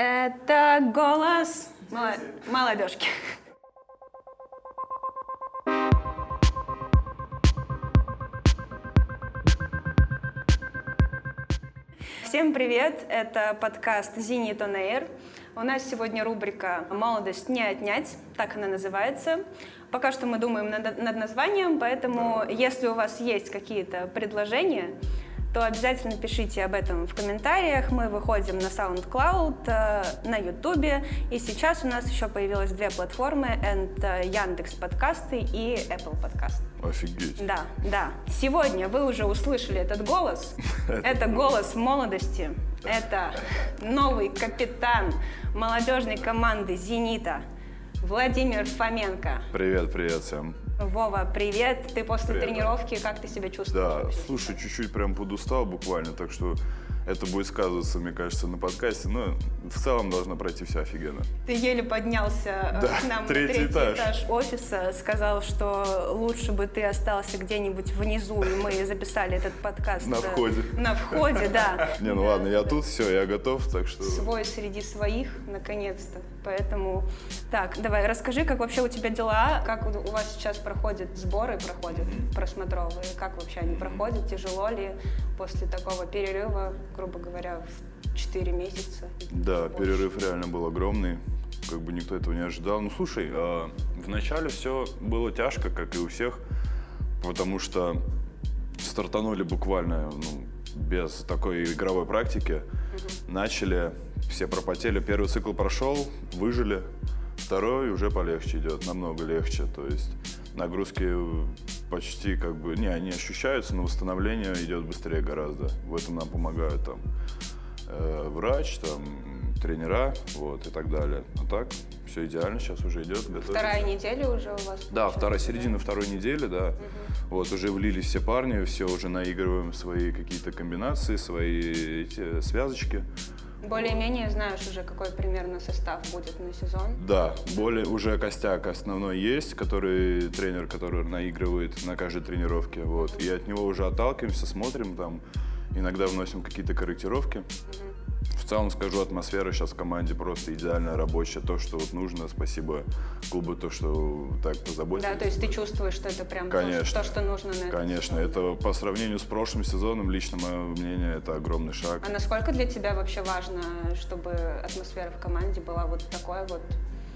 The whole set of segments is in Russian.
Это голос молодежки. Всем привет! Это подкаст «Зенит on Air». У нас сегодня рубрика «Молодость не отнять», так она называется. Пока что мы думаем над, над названием, поэтому если у вас есть какие-то предложения, то обязательно пишите об этом в комментариях. Мы выходим на SoundCloud, э, на YouTube, и сейчас у нас еще появилось две платформы, это Яндекс подкасты и Apple подкасты. Офигеть. Да, да. Сегодня вы уже услышали этот голос. Это голос молодости. Это новый капитан молодежной команды «Зенита» Владимир Фоменко. Привет, привет всем. Вова, привет. Ты после Привет. тренировки, как ты себя чувствуешь? Да, слушай, чуть-чуть прям подустал буквально, так что это будет сказываться, мне кажется, на подкасте, но в целом должно пройти все офигенно. Ты еле поднялся э, Да, к нам на третий третий этаж. этаж. офиса, сказал, что лучше бы ты остался где-нибудь внизу, и мы записали этот подкаст. На э, входе. На входе, да. Не, ну ладно, я тут, все, я готов, так что... свой среди своих, наконец-то. Поэтому, так, давай, расскажи, как вообще у тебя дела, как у вас сейчас проходят сборы, проходят просмотровые, как вообще они проходят, тяжело ли после такого перерыва, грубо говоря, в 4 месяца? Да, Больше. перерыв реально был огромный, как бы никто этого не ожидал. Ну, слушай, а, вначале все было тяжко, как и у всех, потому что стартанули буквально ну, без такой игровой практики. Начали, все пропотели, первый цикл прошел, выжили, второй уже полегче идет, намного легче. То есть нагрузки почти как бы, не, они ощущаются, но восстановление идет быстрее гораздо. В этом нам помогают там э, врач, там, тренера, вот, и так далее. А так, все идеально, сейчас уже идет, готовится. Вторая неделя уже у вас? Да, вторая середина второй недели, да. Вот, уже влились все парни, все уже наигрываем свои какие-то комбинации, свои эти связочки. Более-менее знаешь уже, какой примерно состав будет на сезон? Да, более уже костяк основной есть, который тренер, который наигрывает на каждой тренировке, вот. И от него уже отталкиваемся, смотрим там, иногда вносим какие-то корректировки. В целом скажу, атмосфера сейчас в команде просто идеальная, рабочая, то, что вот нужно. Спасибо клубу, то, что так позаботились. Да, то есть ты чувствуешь, что это прям то, Конечно. то, что нужно на Конечно, это по сравнению с прошлым сезоном, лично мое мнение, это огромный шаг. А насколько для тебя вообще важно, чтобы атмосфера в команде была вот такой вот?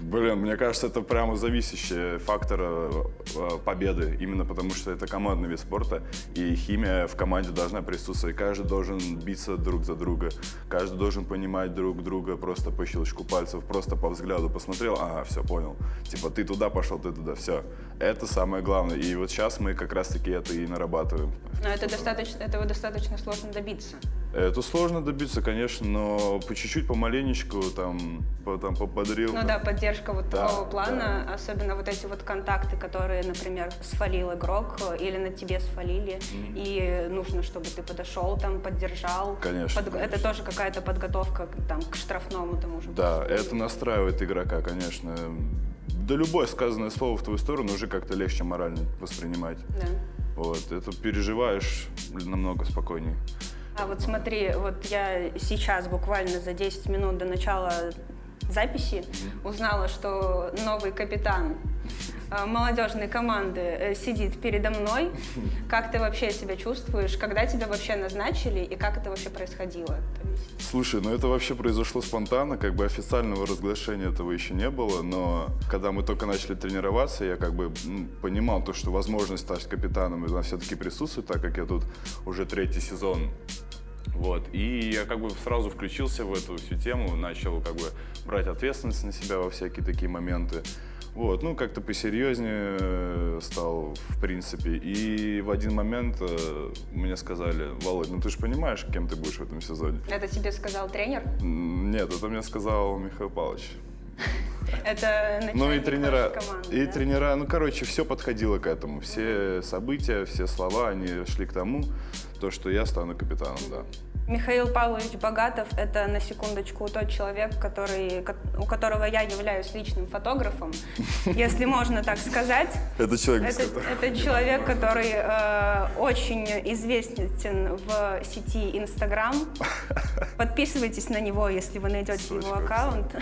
Блин, мне кажется, это прямо зависящий фактор э, э, победы, именно потому что это командный вид спорта, и химия в команде должна присутствовать. Каждый должен биться друг за друга, каждый должен понимать друг друга просто по щелчку пальцев, просто по взгляду посмотрел, ага, все, понял. Типа, ты туда пошел, ты туда, все. Это самое главное. И вот сейчас мы как раз-таки это и нарабатываем. Но это достаточно, этого достаточно сложно добиться. Это сложно добиться, конечно, но по чуть-чуть, помаленечку, там, по, там, поподрил. Ну да, поддержка вот Да, такого плана, особенно вот эти вот контакты, которые, например, сфалил игрок э, или на тебе сфалили, и нужно, чтобы ты подошел, там, поддержал. Конечно, Это конечно. тоже какая-то подготовка там, к штрафному тому же. Да, это настраивает игрока, конечно. Да любое сказанное слово в твою сторону уже как-то легче морально воспринимать. Да. Вот, это переживаешь намного спокойнее. А вот смотри, вот я сейчас буквально за 10 минут до начала записи узнала, что новый капитан молодежной команды э, сидит передо мной. Как ты вообще себя чувствуешь? Когда тебя вообще назначили и как это вообще происходило? Есть- Слушай, ну это вообще произошло спонтанно, как бы официального разглашения этого еще не было, но когда мы только начали тренироваться, я как бы м, понимал то, что возможность стать капитаном она все-таки присутствует, так как я тут уже третий сезон. Вот, и я как бы сразу включился в эту всю тему, начал как бы брать ответственность на себя во всякие такие моменты. Вот, ну как-то посерьезнее э, стал, в принципе. И в один момент э, мне сказали, Володь, ну ты же понимаешь, кем ты будешь в этом сезоне? Это тебе сказал тренер? Нет, это мне сказал Михаил Павлович. Это Ну и тренера, команды, и да? тренера, ну короче, все подходило к этому. Все события, все слова, они шли к тому, то, что я стану капитаном, да. Михаил Павлович Богатов — это, на секундочку, тот человек, который, у которого я являюсь личным фотографом, если можно так сказать. Это человек, это, это человек, который э, очень известен в сети Инстаграм. Подписывайтесь на него, если вы найдете его аккаунт.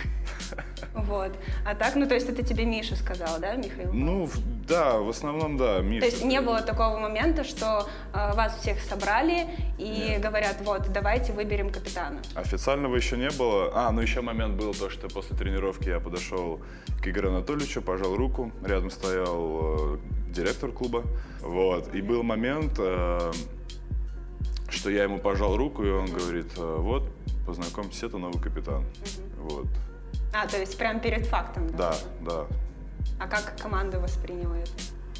Вот. А так, ну, то есть это тебе Миша сказал, да, Михаил? Ну, да, в основном, да, Миша. То есть не было такого момента, что э, вас всех собрали и Нет. говорят, вот, давайте выберем капитана? Официального еще не было. А, ну еще момент был то, что после тренировки я подошел к Игорю Анатольевичу, пожал руку, рядом стоял э, директор клуба, вот, и был момент, э, что я ему пожал руку, и он говорит, э, вот, познакомьтесь, это новый капитан, вот. А, то есть прям перед фактом? Да, да. А как команда восприняла это?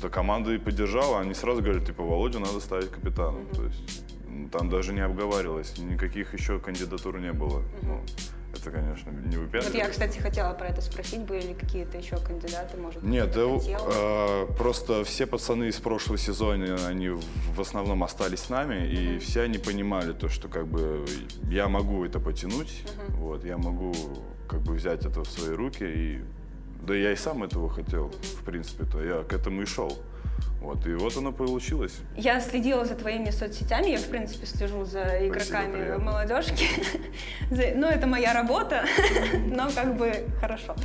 Да, команда и поддержала, они сразу говорят, типа, Володю надо ставить капитаном. Угу. То есть там даже не обговаривалось, никаких еще кандидатур не было. Угу. Ну, это, конечно, не выпячивает. Вот я, кстати, хотела про это спросить, были ли какие-то еще кандидаты, может быть? Нет, э, просто все пацаны из прошлого сезона, они в основном остались с нами, uh и все они понимали то, что как бы я могу это потянуть, uh вот, я могу как бы взять это в свои руки и да я и сам этого хотел, в принципе-то, я к этому и шел. Вот, и вот оно получилось. Я следила за твоими соцсетями, я, в принципе, слежу за игроками Спасибо, молодежки. ну, это моя работа, но как бы хорошо.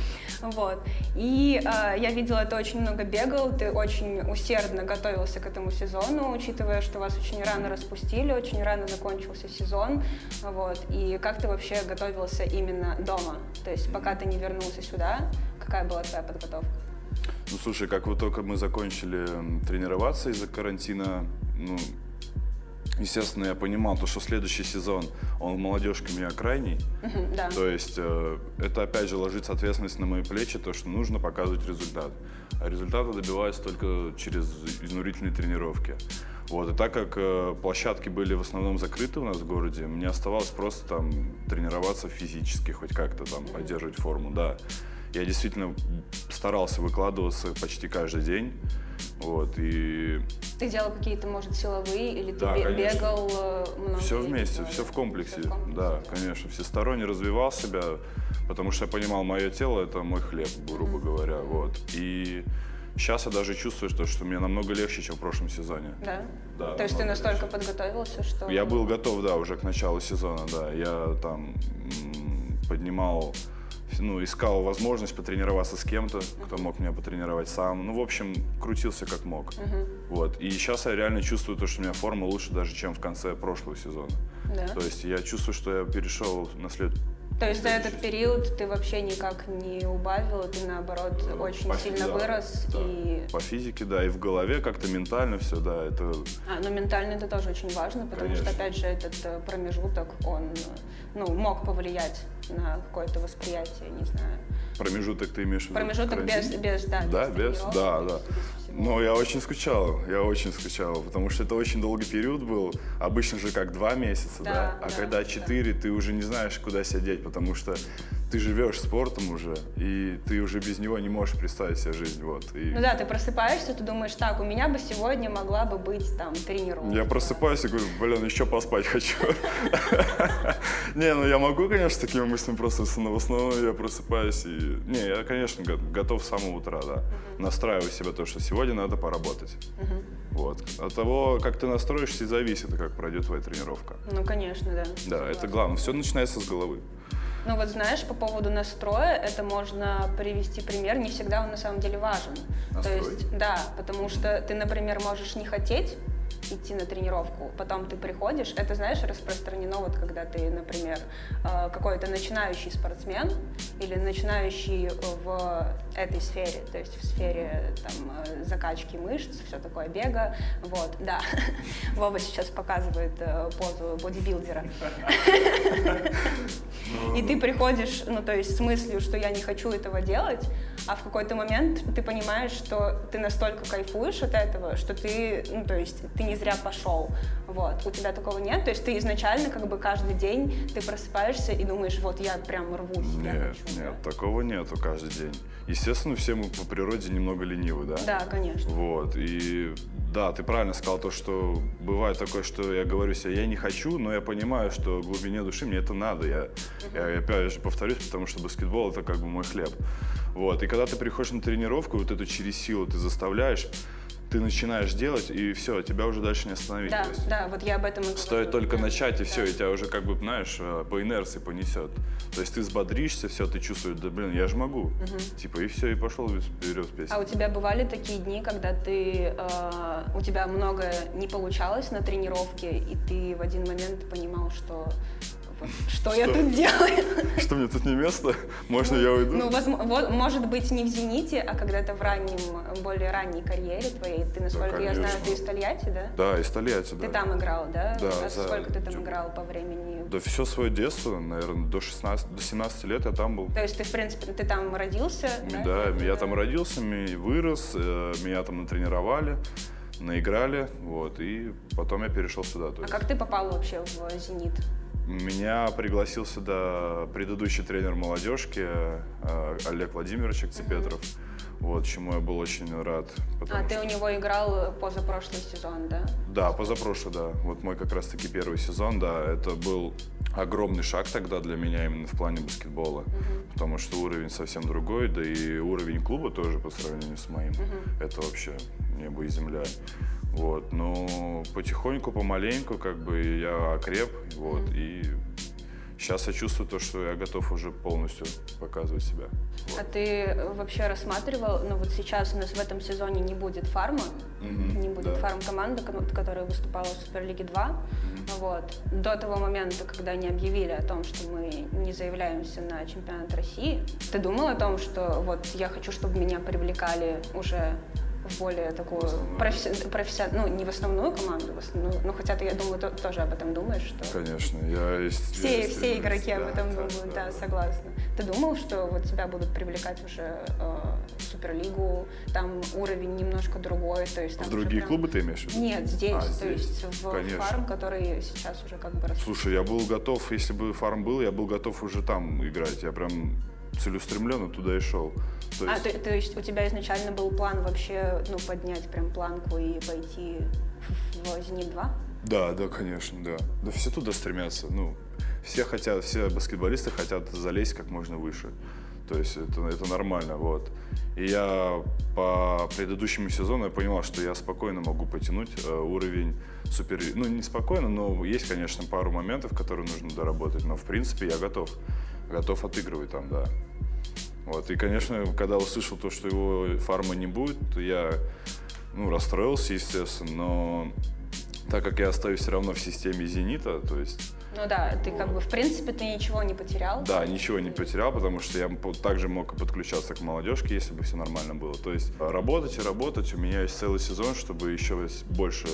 Вот. И э, я видела, ты очень много бегал, ты очень усердно готовился к этому сезону, учитывая, что вас очень рано распустили, очень рано закончился сезон. Вот. И как ты вообще готовился именно дома? То есть пока ты не вернулся сюда, какая была твоя подготовка? Ну, слушай, как вот только мы закончили тренироваться из-за карантина, ну, естественно, я понимал, то, что следующий сезон, он в молодежке у меня крайний. Да. То есть э, это, опять же, ложится ответственность на мои плечи, то, что нужно показывать результат. А результата добиваюсь только через изнурительные тренировки. Вот, и так как э, площадки были в основном закрыты у нас в городе, мне оставалось просто там тренироваться физически, хоть как-то там поддерживать форму, да. Я действительно старался выкладываться почти каждый день. Вот, и... Ты делал какие-то, может, силовые или да, ты конечно. бегал э, много? Все вместе, все в, комплексе. все в комплексе. Да, конечно, всесторонне развивал себя, потому что я понимал, мое тело это мой хлеб, грубо mm-hmm. говоря. Вот. И сейчас я даже чувствую, что, что мне намного легче, чем в прошлом сезоне. Да? Да. То есть ты настолько легче. подготовился, что... Я был готов, да, уже к началу сезона, да. Я там поднимал ну, искал возможность потренироваться с кем-то, кто мог меня потренировать сам. Ну, в общем, крутился как мог. Uh-huh. Вот. И сейчас я реально чувствую то, что у меня форма лучше даже, чем в конце прошлого сезона. Да. То есть я чувствую, что я перешел на след то есть за этот период ты вообще никак не убавил, ты наоборот очень По, сильно да, вырос да. и. По физике, да, и в голове как-то ментально все, да, это. А, но ментально это тоже очень важно, потому Конечно. что опять же этот э, промежуток, он ну, мог повлиять на какое-то восприятие, не знаю. Промежуток ты имеешь в виду? Промежуток без, без, да, да, без, да, да. Но я очень скучал, я очень скучал, потому что это очень долгий период был. Обычно же как два месяца, да? да? А да, когда четыре, да. ты уже не знаешь, куда сидеть, потому что ты живешь спортом уже, и ты уже без него не можешь представить себе жизнь. Вот, и... Ну да, ты просыпаешься, ты думаешь, так, у меня бы сегодня могла бы быть там тренировка. Я просыпаюсь и говорю, блин, еще поспать хочу. Не, ну я могу, конечно, с такими мыслями просто, но в основном я просыпаюсь и... Не, я, конечно, готов с самого утра, да. Настраиваю себя то, что сегодня надо поработать. Вот. От того, как ты настроишься, и зависит, как пройдет твоя тренировка. Ну, конечно, да. Да, это главное. Все начинается с головы. Ну вот знаешь, по поводу настроя, это можно привести пример, не всегда он на самом деле важен. Настрой. То есть, да, потому что ты, например, можешь не хотеть идти на тренировку, потом ты приходишь, это, знаешь, распространено, вот когда ты, например, э, какой-то начинающий спортсмен или начинающий в этой сфере, то есть в сфере там, э, закачки мышц, все такое, бега, вот, да. Вова сейчас показывает э, позу бодибилдера. И ты приходишь, ну, то есть с мыслью, что я не хочу этого делать, а в какой-то момент ты понимаешь, что ты настолько кайфуешь от этого, что ты, ну, то есть ты не зря пошел. Вот. У тебя такого нет? То есть ты изначально как бы каждый день ты просыпаешься и думаешь, вот я прям рвусь. Нет, я хочу, нет, да? такого нету каждый день. Естественно, все мы по природе немного ленивы, да? Да, конечно. Вот, и да, ты правильно сказал то, что бывает такое, что я говорю себе, я не хочу, но я понимаю, что в глубине души мне это надо. Я, я опять же повторюсь, потому что баскетбол это как бы мой хлеб. Вот, и когда ты приходишь на тренировку, вот эту через силу ты заставляешь, ты начинаешь делать, и все, тебя уже дальше не остановить. Да, есть да, вот я об этом и говорю. Стоит только Да, начать, и все, да. и тебя уже как бы, знаешь, э, по инерции понесет. То есть ты взбодришься, все, ты чувствуешь, да блин, я же могу. Типа, и все, и пошел вперед песня. А у тебя бывали такие дни, когда ты, э, у тебя многое не получалось на тренировке, и ты в один момент понимал, что что, я Что? тут делаю? Что, мне тут не место? Можно я уйду? Ну, возможно, может быть, не в «Зените», а когда-то в раннем, более ранней карьере твоей. Ты, насколько я знаю, ты из Тольятти, да? Да, из Тольятти, да. Ты там играл, да? Да, А за- сколько ты там играл по времени? Да все свое детство, наверное, до 16, до 17 лет я там был. То есть ты, в принципе, ты там родился, да? Да, я там родился, вырос, э, меня там натренировали, наиграли, вот, и потом я перешел сюда. А есть. как ты попал вообще в «Зенит»? Меня пригласил сюда предыдущий тренер молодежки э, Олег Владимирович Акцепетров, вот, чему я был очень рад. А, ты что- у него играл позапрошлый сезон, да? Да, позапрошлый, да. Вот мой как раз-таки первый сезон, да, это был огромный шаг тогда для меня именно в плане баскетбола, потому что уровень совсем другой, да и уровень клуба тоже по сравнению с моим. Это вообще небо и земля. Вот, но потихоньку, помаленьку, как бы я окреп, вот, и сейчас я чувствую то, что я готов уже полностью показывать себя. А ты вообще рассматривал, ну вот сейчас у нас в этом сезоне не будет фарма, Мгм, не будет да. фарм-команды, ко- которая выступала в Суперлиге 2. Вот. До того момента, когда они объявили о том, что мы не заявляемся на чемпионат России, ты думал о том, что вот я хочу, чтобы меня привлекали уже в более такую основную. професси- ну не в основную команду, в основную, ну хотя ты, я думаю, то- тоже об этом думаешь, что Конечно, я есть. все, есть- все игроки об да, этом да, думают, да, да. согласна. Ты думал, что вот тебя будут привлекать уже э, в Суперлигу, там уровень немножко другой, то есть там В другие прям- клубы ты имеешь в виду? Нет, здесь, А, то здесь. есть в Конечно. фарм, который сейчас уже как бы. Слушай, я был готов, если бы фарм был, я был готов уже там играть. Я прям целеустремленно туда и шел. То А, есть, то, то есть у тебя изначально был план вообще, ну, поднять прям планку и пойти в, в Зенит-2? Да, да, конечно, да. Да все туда стремятся. Ну, все хотят, все баскетболисты хотят залезть как можно выше. То есть это, это нормально, вот. И я по предыдущему сезону я понимал, что я спокойно могу потянуть э, уровень супер... Ну, не спокойно, но есть, конечно, пару моментов, которые нужно доработать. Но, в принципе, я готов. Готов отыгрывать там, да. Вот. И, конечно, когда услышал то, что его фарма не будет, то я ну, расстроился, естественно, но так как я остаюсь все равно в системе «Зенита», то есть, Ну да, ты как бы, в принципе, ты ничего не потерял. да, ничего не потерял, потому что я также мог подключаться к молодежке, если бы все нормально было. То есть работать и работать, у меня есть целый сезон, чтобы еще больше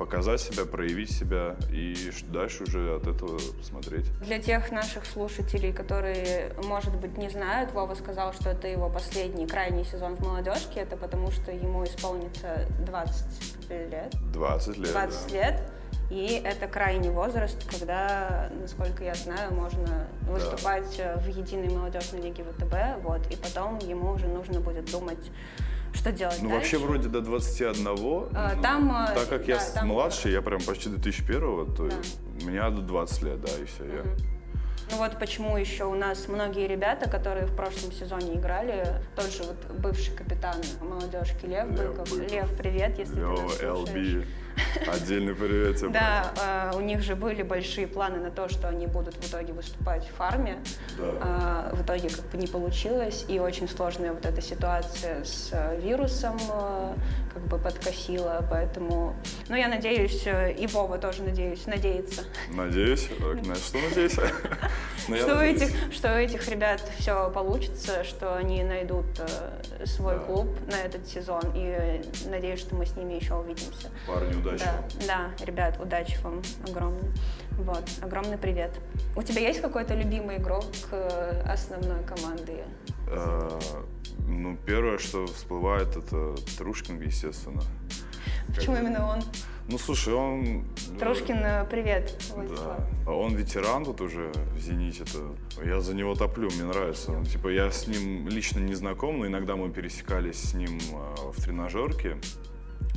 показать себя, проявить себя и дальше уже от этого смотреть. Для тех наших слушателей, которые, может быть, не знают, Вова сказал, что это его последний, крайний сезон в молодежке. Это потому, что ему исполнится 20 лет. 20 лет, 20 да. лет. И это крайний возраст, когда, насколько я знаю, можно выступать э, в единой молодежной лиге ВТБ. Вот, и потом ему уже нужно будет думать, что делать Ну, дальше. вообще, вроде до 21, А, ну, там, э, так как я да, с- там- младший, я прям почти 2001, то Да. у меня до 20 лет, да, и все. Я... Ну вот почему еще у нас многие ребята, которые в прошлом сезоне играли, тот же вот бывший капитан молодежки Лев, Лев Быков. Быков. Лев, привет, если ты Йоу, нас слушаешь. LB, отдельный привет тебе. Да, э, у них же были большие планы на то, что они будут в итоге выступать в фарме. Да. А, в итоге как бы не получилось, и очень сложная вот эта ситуация с э, вирусом э, как бы подкосила, поэтому... Ну, я надеюсь, э, и Вова тоже, надеюсь, надеется, Надеюсь. На что надеюсь? Ну, что у, этих, что у этих ребят все получится, что они найдут свой клуб на этот сезон, и надеюсь, что мы с ними еще увидимся. Парни, удачи Да, вам. да, ребят, удачи вам огромный. Вот, огромный привет. У тебя есть какой-то любимый игрок э, основной команды? Э, Ну, первое, что всплывает, это Трушкин, естественно. Почему именно он? Ну, слушай, он... Трушкин, э, привет, Владислав. Да. А Он ветеран тут уже в «Зените». -то. Я за него топлю, мне нравится. Он, типа, я с ним лично не знаком, но иногда мы пересекались с ним в тренажерке.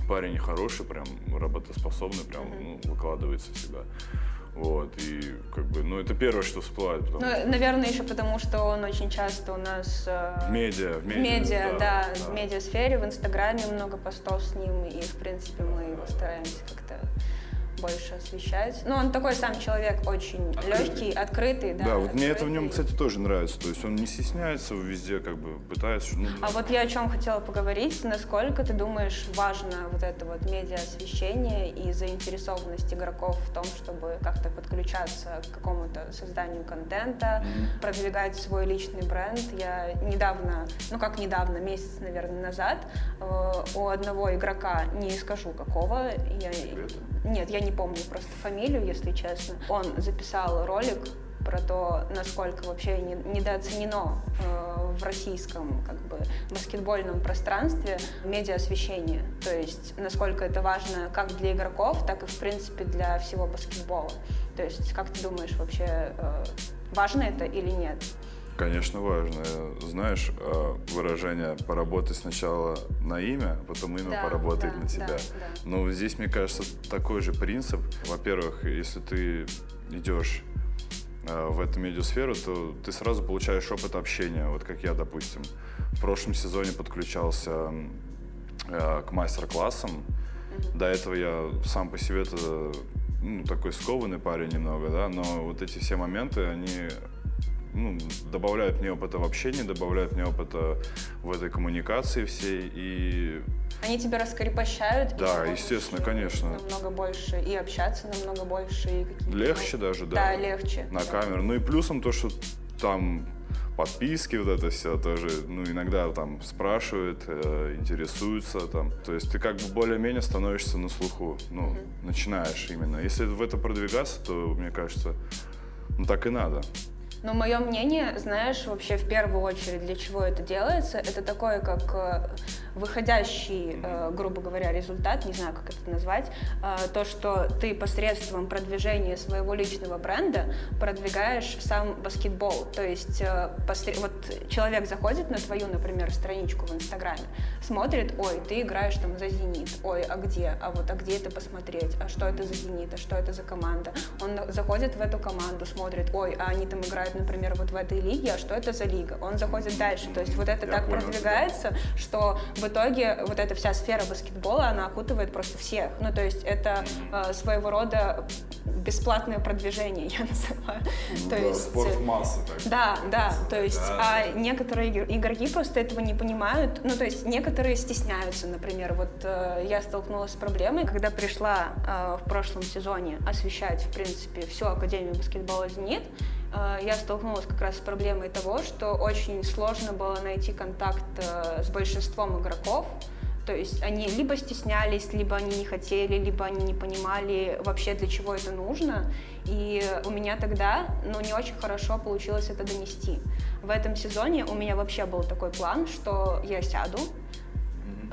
Парень хороший, прям работоспособный, прям ну, выкладывается в себя. Вот, и как бы, ну, это первое, что всплывает. Ну, что... наверное, еще потому, что он очень часто у нас... Э, в медиа, в медиа, в медиа да, да, да, в медиасфере, в Инстаграме много постов с ним, и, в принципе, мы его стараемся как-то больше освещать. Ну, он такой сам человек очень открытый. легкий, открытый, да. Да, вот мне это в нем, кстати, тоже нравится. То есть он не стесняется везде, как бы пытается. Ну, а вот я о чем хотела поговорить. Насколько ты думаешь важно вот это вот медиа-освещение и заинтересованность игроков в том, чтобы как-то подключаться к какому-то созданию контента, mm-hmm. продвигать свой личный бренд. Я недавно, ну как недавно, месяц, наверное, назад, э, у одного игрока, не скажу какого, я, нет, я не помню просто фамилию, если честно. Он записал ролик про то, насколько вообще недооценено э, в российском как бы, баскетбольном пространстве медиа-освещение. То есть насколько это важно как для игроков, так и, в принципе, для всего баскетбола. То есть как ты думаешь, вообще э, важно это или нет? Конечно, важно. Знаешь, э, выражение «поработай сначала на имя, а потом имя да, поработает да, на тебя». Да, да. Но здесь, мне кажется, такой же принцип. Во-первых, если ты идешь э, в эту медиасферу, то ты сразу получаешь опыт общения. Вот как я, допустим, в прошлом сезоне подключался э, к мастер-классам. Mm-hmm. До этого я сам по себе это ну, такой скованный парень немного, да, но вот эти все моменты, они ну, добавляют мне опыта в общении, добавляют мне опыта в этой коммуникации всей. И... Они тебя раскрепощают? Да, естественно, конечно. Намного больше и общаться намного больше. И легче даже, да. Да, легче. На да. камеру. Ну и плюсом то, что там подписки, вот это все тоже, ну, иногда там спрашивают, э, интересуются там. То есть ты как бы более-менее становишься на слуху, ну, mm-hmm. начинаешь именно. Если в это продвигаться, то, мне кажется, ну, так и надо. Но мое мнение, знаешь, вообще в первую очередь, для чего это делается, это такое, как э, выходящий, э, грубо говоря, результат, не знаю, как это назвать, э, то, что ты посредством продвижения своего личного бренда продвигаешь сам баскетбол. То есть э, вот человек заходит на твою, например, страничку в Инстаграме, смотрит, ой, ты играешь там за «Зенит», ой, а где? А вот, а где это посмотреть? А что это за «Зенит»? А что это за команда? Он заходит в эту команду, смотрит, ой, а они там играют, например, вот в этой лиге, а что это за лига? Он заходит дальше. То есть вот это Я так понял, продвигается, что в итоге вот эта вся сфера баскетбола, она окутывает просто всех. Ну, то есть это э, своего рода бесплатное продвижение, я называю. Ну, то да, есть, спорт массы. Так да, да, то есть, да, а некоторые игроки просто этого не понимают, ну, то есть некоторые стесняются, например, вот э, я столкнулась с проблемой, когда пришла э, в прошлом сезоне освещать, в принципе, всю Академию баскетбола «Зенит», Э, я столкнулась как раз с проблемой того, что очень сложно было найти контакт э, с большинством игроков. То есть они либо стеснялись, либо они не хотели, либо они не понимали вообще для чего это нужно. И у меня тогда, ну, не очень хорошо получилось это донести. В этом сезоне у меня вообще был такой план, что я сяду,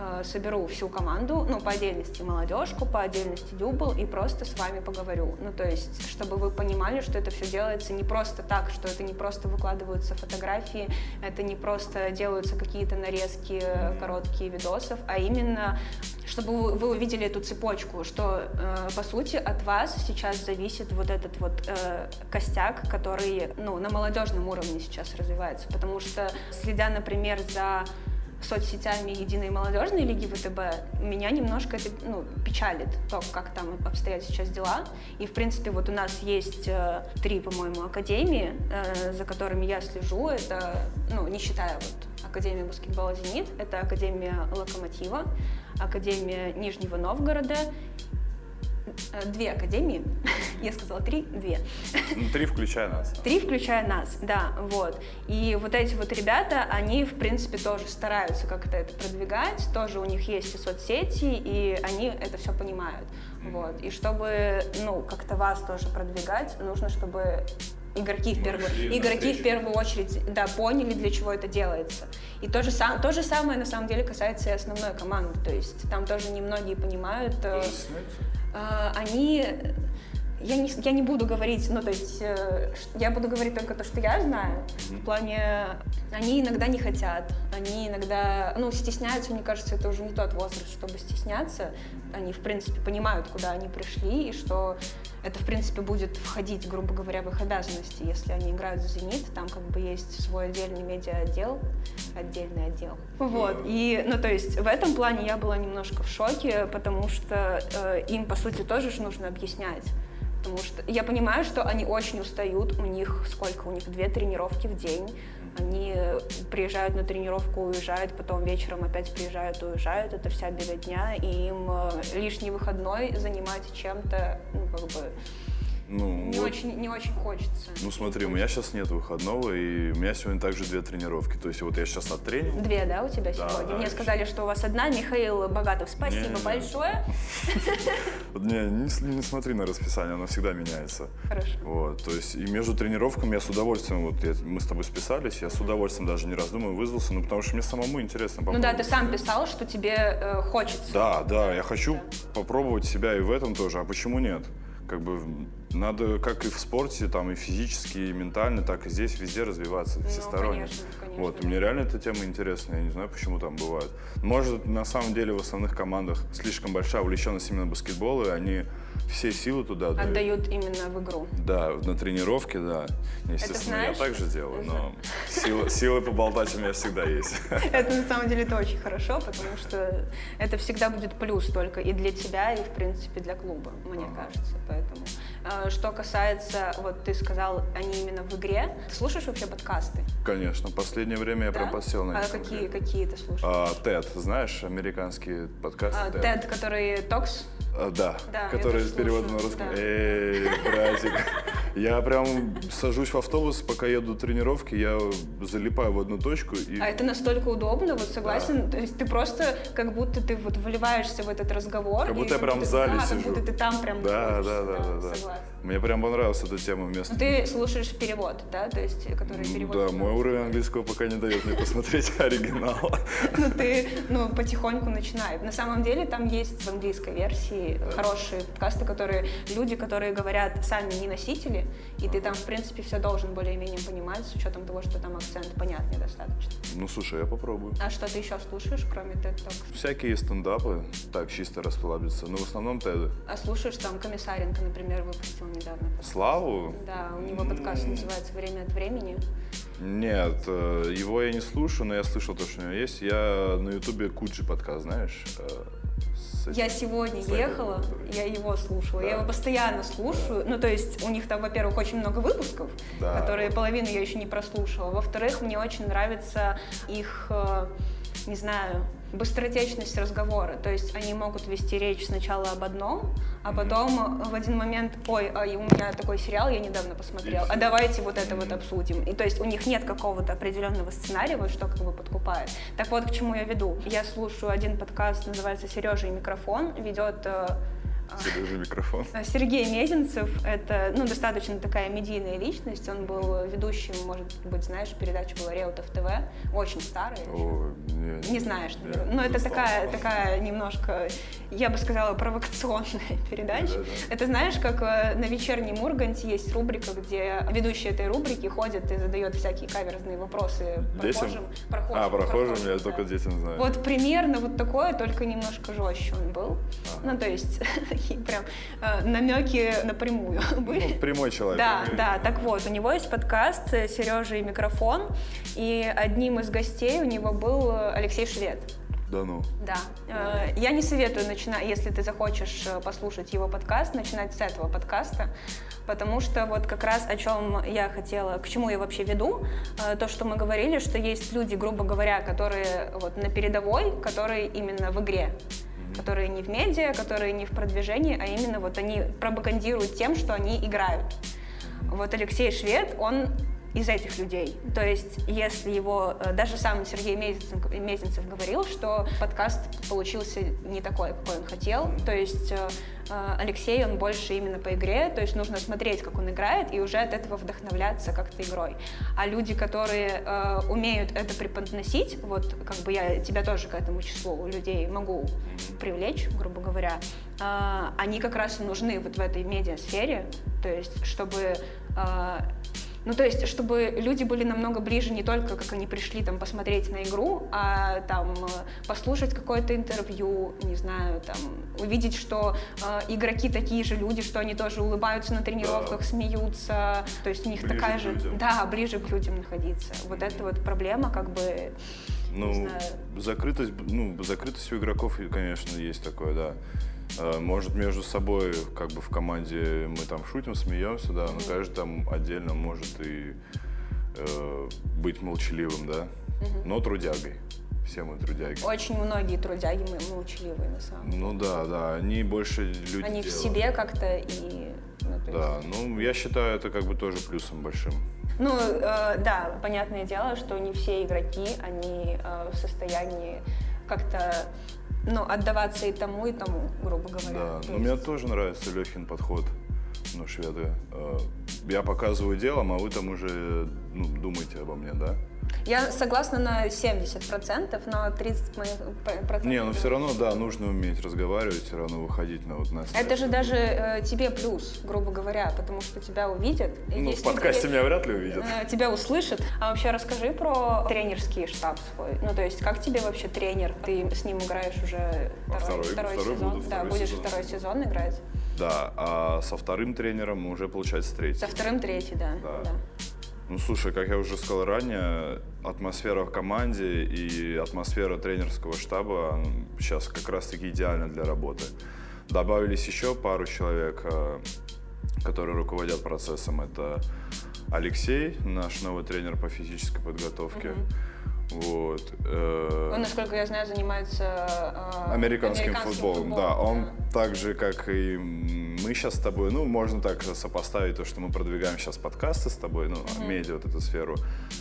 э, соберу всю команду, ну, по отдельности молодежку, по отдельности дюбл, и просто с вами поговорю. Ну, то есть, чтобы вы понимали, что это все делается не просто так, что это не просто выкладываются фотографии, это не просто делаются какие-то нарезки, короткие видосов, а именно чтобы вы увидели эту цепочку, что э, по сути от вас сейчас зависит вот этот вот э, костяк, который ну, на молодежном уровне сейчас развивается, потому что следя, например, за соцсетями Единой молодежной лиги ВТБ, меня немножко это ну, печалит, то, как там обстоят сейчас дела. И, в принципе, вот у нас есть э, три, по-моему, академии, э, за которыми я слежу. Это, ну, не считая вот Академии баскетбола «Зенит», это Академия «Локомотива», Академия Нижнего Новгорода две академии. Я сказала три, две. Ну, три включая нас. Три включая нас, да, вот. И вот эти вот ребята, они, в принципе, тоже стараются как-то это продвигать, тоже у них есть и соцсети, и они это все понимают. Вот. И чтобы, ну, как-то вас тоже продвигать, нужно, чтобы игроки в первую, игроки в первую очередь, да, поняли, для чего это делается. И то же, сам, то же самое на самом деле касается и основной команды. То есть там тоже немногие понимают. э, они я не, я не буду говорить, ну, то есть, э, я буду говорить только то, что я знаю. В плане, они иногда не хотят, они иногда, ну, стесняются, мне кажется, это уже не тот возраст, чтобы стесняться. Они, в принципе, понимают, куда они пришли, и что это, в принципе, будет входить, грубо говоря, в их обязанности, если они играют за «Зенит», там как бы есть свой отдельный медиа-отдел, отдельный отдел. Вот, и, ну, то есть, в этом плане я была немножко в шоке, потому что э, им, по сути, тоже же нужно объяснять. Потому что я понимаю, что они очень устают, у них сколько, у них две тренировки в день, они приезжают на тренировку, уезжают, потом вечером опять приезжают, уезжают, это вся беготня, и им э, лишний выходной занимать чем-то, ну, как бы, Ну, не, вот, очень, не очень хочется. ну смотри, у меня сейчас нет выходного, и у меня сегодня также две тренировки. То есть вот я сейчас на тренинге. Две, да, у тебя Да, сегодня? да, Мне сказали, что у вас одна. Михаил Богатов, спасибо большое. Не, не, с- не смотри на расписание, оно всегда меняется. Хорошо. Вот, то есть и между тренировками я с удовольствием, вот мы с тобой списались, я с удовольствием даже не раздумывая вызвался, ну потому что мне самому интересно Ну да, ты сам писал, что тебе э, хочется. Да, да, я хочу попробовать себя и в этом тоже, а почему нет? Как бы надо, как и в спорте, там и физически, и ментально, так и здесь везде развиваться всесторонне. Ну, конечно, конечно, вот, да. мне реально эта тема интересна, я не знаю, почему там бывает. Может, на самом деле в основных командах слишком большая увлеченность именно баскетбола, и они все силы туда отдают. Отдают именно в игру. Да, на тренировке, да. Естественно, я так же делаю, но силы, силы поболтать у меня всегда есть. Это на самом деле это очень хорошо, потому что это всегда будет плюс только и для тебя, и в принципе для клуба, мне кажется. Поэтому что касается, вот ты сказал, они именно в игре. Ты слушаешь вообще подкасты? Конечно, последнее время я прям Да? подсел на А них. какие, какие ты слушаешь? А, TED, знаешь, американские подкасты? А, TED? TED, который Токс. А, да, Да, который с переводом на русском. да. Эй, братик. Я прям сажусь в автобус, пока еду тренировки, я залипаю в одну точку и... А это настолько удобно, вот согласен. То есть ты просто как будто ты вот вливаешься в этот разговор. Как будто я прям в зале да, сижу. как будто ты там прям Да, да, да, да, да. Согласна. Мне прям понравилась эта тема вместо... Ну, ты слушаешь перевод, да, то есть, который перевод. Да, мой уровень английского пока не дает мне посмотреть оригинал. Ну, ты, ну, потихоньку начинай. На самом деле, там есть в английской версии хорошие подкасты, которые люди, которые говорят сами не носители, и ты там, в принципе, все должен более-менее понимать, с учетом того, что там акцент понятный достаточно. Ну, слушай, я попробую. А что ты еще слушаешь, кроме TED Talks? Всякие стендапы, так, чисто расслабиться. Но в основном теды. А слушаешь там Комиссаренко, например, выпустил недавно. Славу? Да, у него подкаст называется «Время от времени». Нет, э, его я не слушаю, но я слышал то, что у него есть. Я на ютубе Куджи подкаст, знаешь? э, этим- Я сегодня ехала, который- я его слушала. Я Да. его постоянно слушаю. Ну, то есть у них там, во-первых, очень много выпусков, Да. которые половину я еще не прослушала. Во-вторых, мне очень нравится их, э, не знаю, быстротечность разговора. То есть они могут вести речь сначала об одном, а потом в один момент, ой, а у меня такой сериал я недавно посмотрел, а давайте вот это вот обсудим. И то есть у них нет какого-то определенного сценария, вот что как бы подкупает. Так вот, к чему я веду. Я слушаю один подкаст, называется «Сережа и микрофон», ведет Сережа, микрофон. Сергей Мезенцев — это ну, достаточно такая медийная личность. Он был ведущим, может быть, знаешь, передача была «Реутов ТВ», очень старая. еще. О, не, Не знаешь, Нет. Но не это такая, такая немножко, я бы сказала, провокационная передача. Да-да-да. Это знаешь, как э, на вечернем Урганте есть рубрика, где ведущий этой рубрики ходит и задает всякие каверзные вопросы Детям? прохожим. прохожим, А, прохожим, я да. только детям знаю. Вот примерно вот такое, только немножко жестче он был. Ага. Ну, то есть, такие прям э, намеки напрямую были. Ну, прямой человек. Да, да, так вот, у него есть подкаст Сережа и микрофон, и одним из гостей у него был э, Алексей Швед. Да ну. Да. Э, Я не советую начинать, если ты захочешь э, послушать его подкаст, начинать с этого подкаста, потому что вот как раз о чем я хотела, к чему я вообще веду, э, то, что мы говорили, что есть люди, грубо говоря, которые вот на передовой, которые именно в игре которые не в медиа, которые не в продвижении, а именно вот они пропагандируют тем, что они играют. Вот Алексей Швед, он из этих людей. То есть, если его, э, даже сам Сергей Мезенцев, говорил, что подкаст получился не такой, какой он хотел. То есть э, э, Алексей, он больше именно по игре, то есть нужно смотреть, как он играет, и уже от этого вдохновляться как-то игрой. А люди, которые умеют это преподносить, вот как бы я тебя тоже к этому числу людей могу привлечь, грубо говоря, они как раз и нужны вот в этой медиасфере, то есть чтобы ну, то есть, чтобы люди были намного ближе не только, как они пришли там посмотреть на игру, а там послушать какое-то интервью, не знаю, там увидеть, что э, игроки такие же люди, что они тоже улыбаются на тренировках, да. смеются, то есть у них ближе такая же, да, ближе к людям находиться. Вот это вот проблема, как бы. Ну, закрытость, ну, закрытость у игроков, конечно, есть такое, да. Э, может, между собой, как бы в команде мы там шутим, смеемся, да, но каждый там отдельно может и э, быть молчаливым, да, но трудягой. Все мы трудяги. Очень многие трудяги мы молчаливые, на самом деле. Ну да, да, они больше люди Они делают. в себе как-то и... Ну, да, есть... ну я считаю это как бы тоже плюсом большим. Ну, э, да, понятное дело, что не все игроки, они э, в состоянии как-то ну, отдаваться и тому, и тому, грубо говоря. Да, но есть... мне тоже нравится Лехин подход, ну, шведы. Э, я показываю делом, а вы там уже ну, думаете обо мне, да? Я согласна на 70%, но 30%... Не, но ну, все равно, да, нужно уметь разговаривать, все равно выходить на вот на Это же даже э, тебе плюс, грубо говоря, потому что тебя увидят. Ну, в подкасте тебя вряд ли увидят. Э, тебя услышат. А вообще расскажи про тренерский штаб свой. Ну, то есть, как тебе вообще тренер? Ты с ним играешь уже второй, второй, второй сезон? Буду, да, будешь сезон. второй сезон играть? Да, а со вторым тренером уже получается третий. Со вторым третий, да. да. да. Ну, слушай, как я уже сказал ранее, атмосфера в команде и атмосфера тренерского штаба сейчас как раз-таки идеальна для работы. Добавились еще пару человек, э, которые руководят процессом. Это Алексей, наш новый тренер по физической подготовке. Mm-hmm. Вот. Э, он, насколько я знаю, занимается э, американским, американским футболом. футболом. Да, он да. так же, как и мы сейчас с тобой, ну, можно так сопоставить то, что мы продвигаем сейчас подкасты с тобой, ну, mm-hmm. медиа, вот эту сферу,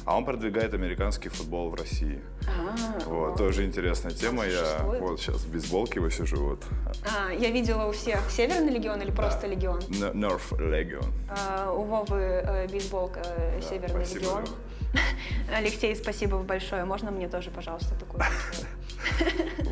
а он продвигает американский футбол в России. А, вот, тоже интересная тема. Я вот сейчас в бейсболке его сижу, вот. А, я видела у всех Северный легион или просто да. легион? North Legion. А, у Вовы э, бейсболка э, Северный легион. Лех. Алексей, спасибо большое. Можно мне тоже, пожалуйста, такую?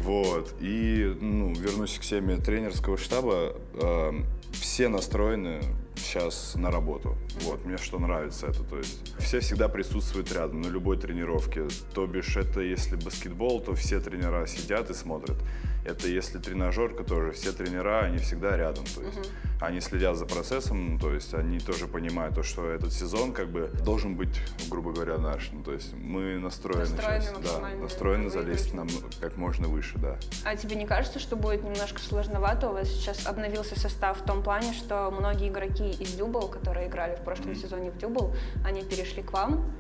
Вот. И, ну, вернусь к теме тренерского штаба. Э, все настроены сейчас на работу. Вот, мне что нравится это. То есть все всегда присутствуют рядом на любой тренировке. То бишь, это если баскетбол, то все тренера сидят и смотрят. Это если тренажерка тоже, все тренера, они всегда рядом. То есть uh они следят за процессом, то есть они тоже понимают то, что этот сезон как бы должен быть, грубо говоря, наш. Ну, то есть мы настроены, настроены сейчас, да, настроены залезть нам как можно выше, да. А тебе не кажется, что будет немножко сложновато? У вас сейчас обновился состав в том плане, что многие игроки из Дюбл, которые играли в прошлом сезоне в Дюбл, они перешли к вам.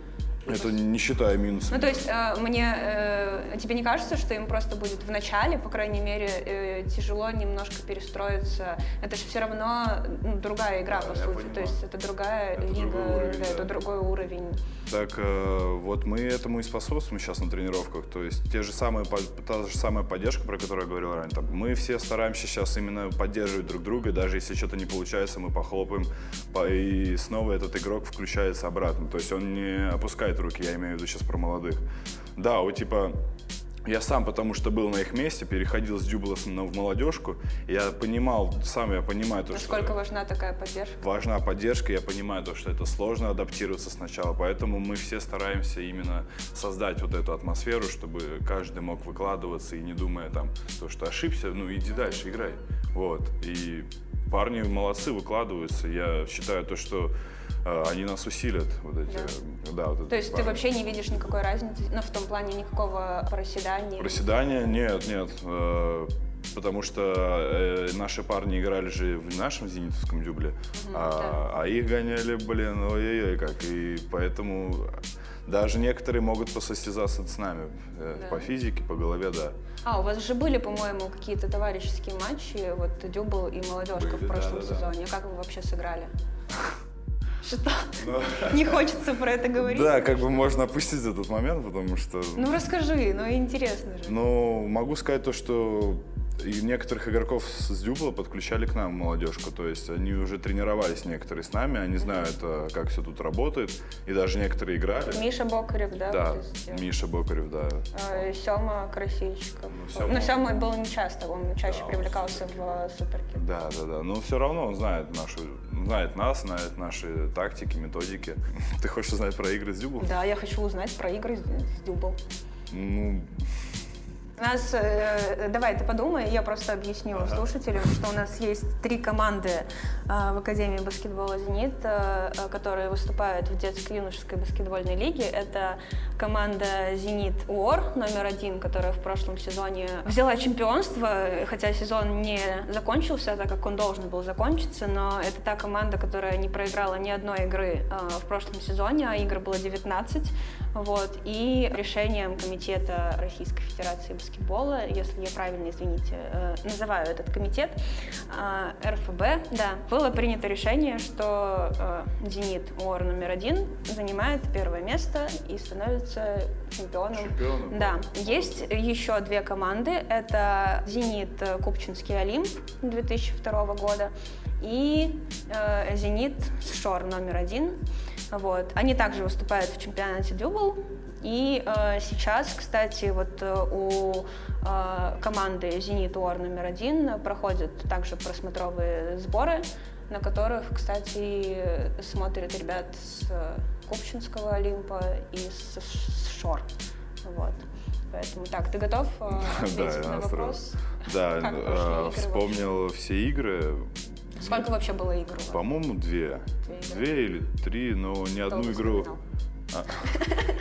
Это не считая минусов. Ну, то есть, э, мне, э, тебе не кажется, что им просто будет в начале, по крайней мере, э, тяжело немножко перестроиться? Это же все равно ну, другая игра, да, по сути. Понимаю. То есть, это другая это лига, уровень, да, да. это другой уровень. Так э, вот мы этому и способствуем сейчас на тренировках. То есть, те же самые, та же самая поддержка, про которую я говорил ранее. Там, мы все стараемся сейчас именно поддерживать друг друга, даже если что-то не получается, мы похлопаем, и снова этот игрок включается обратно. То есть, он не опускает опускает руки, я имею в виду сейчас про молодых. Да, вот типа я сам, потому что был на их месте, переходил с Дюбласа в молодежку, я понимал, сам я понимаю то, Насколько что... важна такая поддержка? Важна поддержка, я понимаю то, что это сложно адаптироваться сначала, поэтому мы все стараемся именно создать вот эту атмосферу, чтобы каждый мог выкладываться и не думая там, то, что ошибся, ну иди дальше, играй. Вот, и парни молодцы, выкладываются, я считаю то, что они нас усилят. Вот эти, да. Да, вот То есть ты вообще не видишь никакой разницы, ну, в том плане никакого проседания? Проседания? Нет, нет. Э, потому что э, наши парни играли же в нашем зенитовском дюбле, угу, а, да. а их гоняли, блин, ой-ой-ой, как. И поэтому даже некоторые могут посостязаться с нами э, да. по физике, по голове, да. А, у вас же были, по-моему, какие-то товарищеские матчи, вот Дюбл и молодежка были, в прошлом да, да, сезоне. Да. Как вы вообще сыграли? Что? Не хочется про это говорить? Да, как бы можно опустить этот момент, потому что... Ну расскажи, ну интересно же. Ну, могу сказать то, что и некоторых игроков с Дюбла подключали к нам молодежку, то есть они уже тренировались некоторые с нами, они знают, э, как все тут работает, и даже некоторые играли. Миша Бокарев, да? Да, вот Миша Бокарев, да. Э, Сема Красильщиков. Ну, Сема- Но Сема был не часто, он чаще Да, он привлекался в э, суперке. Да, да, да. Но все равно он знает нашу, знает нас, знает наши тактики, методики. Ты хочешь узнать про игры с Дюблом? Да, я хочу узнать про игры с, с Дюбл. Ну, У нас, э, давай ты подумай, я просто объясню слушателям, что у нас есть три команды э, в Академии баскетбола «Зенит», э, э, которые выступают в детско-юношеской баскетбольной лиге. Это команда «Зенит УОР» номер один, которая в прошлом сезоне взяла чемпионство, хотя сезон не закончился, так как он должен был закончиться, но это та команда, которая не проиграла ни одной игры э, в прошлом сезоне, а игр было 19. Вот, и решением Комитета Российской Федерации баскетбола, если я правильно, извините, э, называю этот комитет, э, РФБ, да, было принято решение, что э, «Зенит» ОР номер один занимает первое место и становится чемпионом. Чемпионом. Да, есть еще две команды, это «Зенит» Купчинский Олимп 2002 года и э, «Зенит» Шор номер один. Вот. Они также выступают в чемпионате Дюбл. И э, сейчас, кстати, вот э, у э, команды «Зенит УАР» номер один проходят также просмотровые сборы, на которых, кстати, смотрят ребят с э, Купчинского Олимпа и с, с Шор. Вот. Поэтому так, ты готов э, ответить да, на вопрос? Да, вспомнил все игры. Сколько вообще было игр? По-моему, две. Две. Две или три, но ни одну Долго игру. А.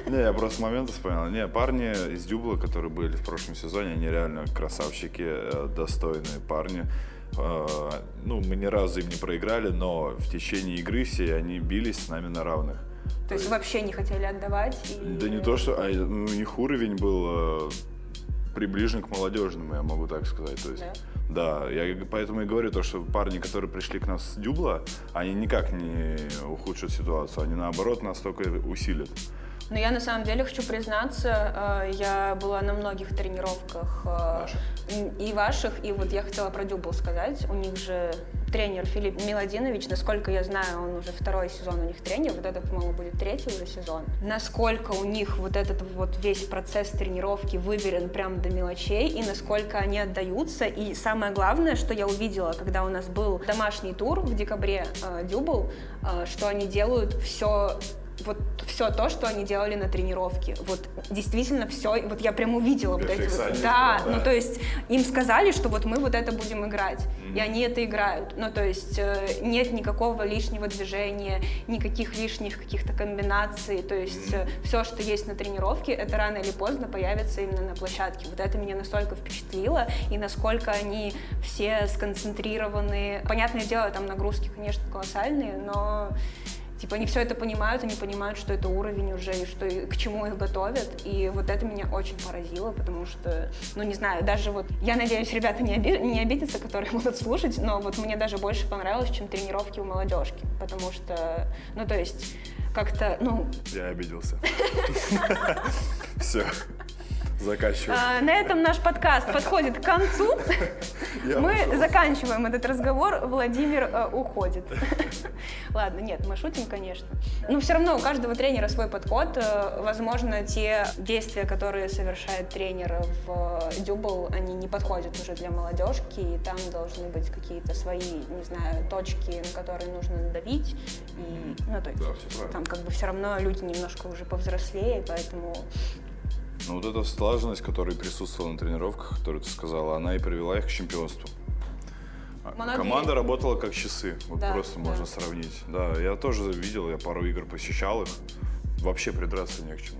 Не, я просто моменты вспоминал. Не, парни из Дюбла, которые были в прошлом сезоне, они реально красавчики, э, достойные парни. Э, Ну, мы ни разу им не проиграли, но в течение игры все они бились с нами на равных. То есть вообще не хотели отдавать? и- Да не то, что... А ну, у них уровень был э, приближен к молодежному, я могу так сказать. То есть, да? я и- поэтому и говорю то, что парни, которые пришли к нам с Дюбла, они никак не ухудшат ситуацию, они наоборот нас только усилят. Но я на самом деле хочу признаться, э, я была на многих тренировках э, м, и ваших, и вот я хотела про Дюбл сказать. У них же тренер Филипп Миладинович, насколько я знаю, он уже второй сезон у них тренер, вот это, по-моему, будет третий уже сезон. Насколько у них вот этот вот весь процесс тренировки выверен прям до мелочей, и насколько они отдаются. И самое главное, что я увидела, когда у нас был домашний тур в декабре э, Дюбл, э, что они делают все вот все то, что они делали на тренировке. Вот действительно все, вот я прям увидела вот эти вот. Да, да. ну то есть им сказали, что вот мы вот это будем играть, и они это играют. Ну то есть э, нет никакого лишнего движения, никаких лишних каких-то комбинаций. То есть все, что есть на тренировке, это рано или поздно появится именно на площадке. Вот это меня настолько впечатлило, и насколько они все сконцентрированы. Понятное дело, там нагрузки, конечно, колоссальные, но Типа они все это понимают, они понимают, что это уровень уже, и что и к чему их готовят. И вот это меня очень поразило, потому что, ну не знаю, даже вот, я надеюсь, ребята не, оби- не обидятся, которые будут слушать, но вот мне даже больше понравилось, чем тренировки у молодежки. Потому что, ну то есть, как-то, ну, Я обиделся. Все. Заканчиваю. А, на этом наш подкаст подходит к концу. Я Мы ушел. заканчиваем этот разговор. Владимир э, уходит. Ладно, нет, мы шутим, конечно. Но все равно у каждого тренера свой подход. Э, Возможно, те действия, которые совершает тренер в э, Дюбл, они не подходят уже для молодежки, и там должны быть какие-то свои, не знаю, точки, на которые нужно давить. И, ну, то есть, Да, там как бы все равно люди немножко уже повзрослее, поэтому Ну вот эта слаженность, которая присутствовала на тренировках, которую ты сказала, она и привела их к чемпионству. А Многие- Команда работала как часы, вот Да, просто да. можно сравнить. Да, я тоже видел, я пару игр посещал их, вообще придраться не к чему.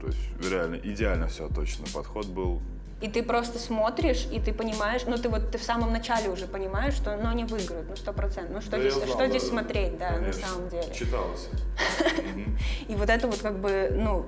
То есть реально идеально все точно, подход был. И ты просто смотришь, и ты понимаешь, ну ты вот ты в самом начале уже понимаешь, что ну они выиграют, ну сто процентов. Ну что Да здесь, знал, что да, здесь да, смотреть, да, конечно. на самом деле. Читалось. И вот это вот как бы, ну,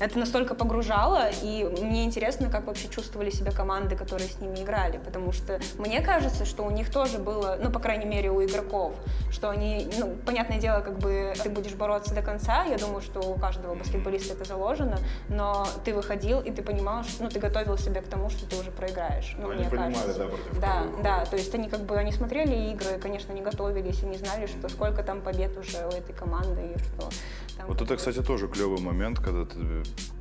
это настолько погружало, и мне интересно, как вообще чувствовали себя команды, которые с ними играли, потому что мне кажется, что у них тоже было, ну, по крайней мере, у игроков, что они, ну, понятное дело, как бы ты будешь бороться до конца, я думаю, что у каждого баскетболиста это заложено, но ты выходил, и ты понимал, что, ну, ты готовил себя к тому, что ты уже проиграешь, ну, они мне понимали, кажется. да, против Да, кого. да, то есть они как бы, они смотрели игры, конечно, не готовились, и не знали, что сколько там побед уже у этой команды, и что там Вот это, кстати, тоже клевый момент, когда ты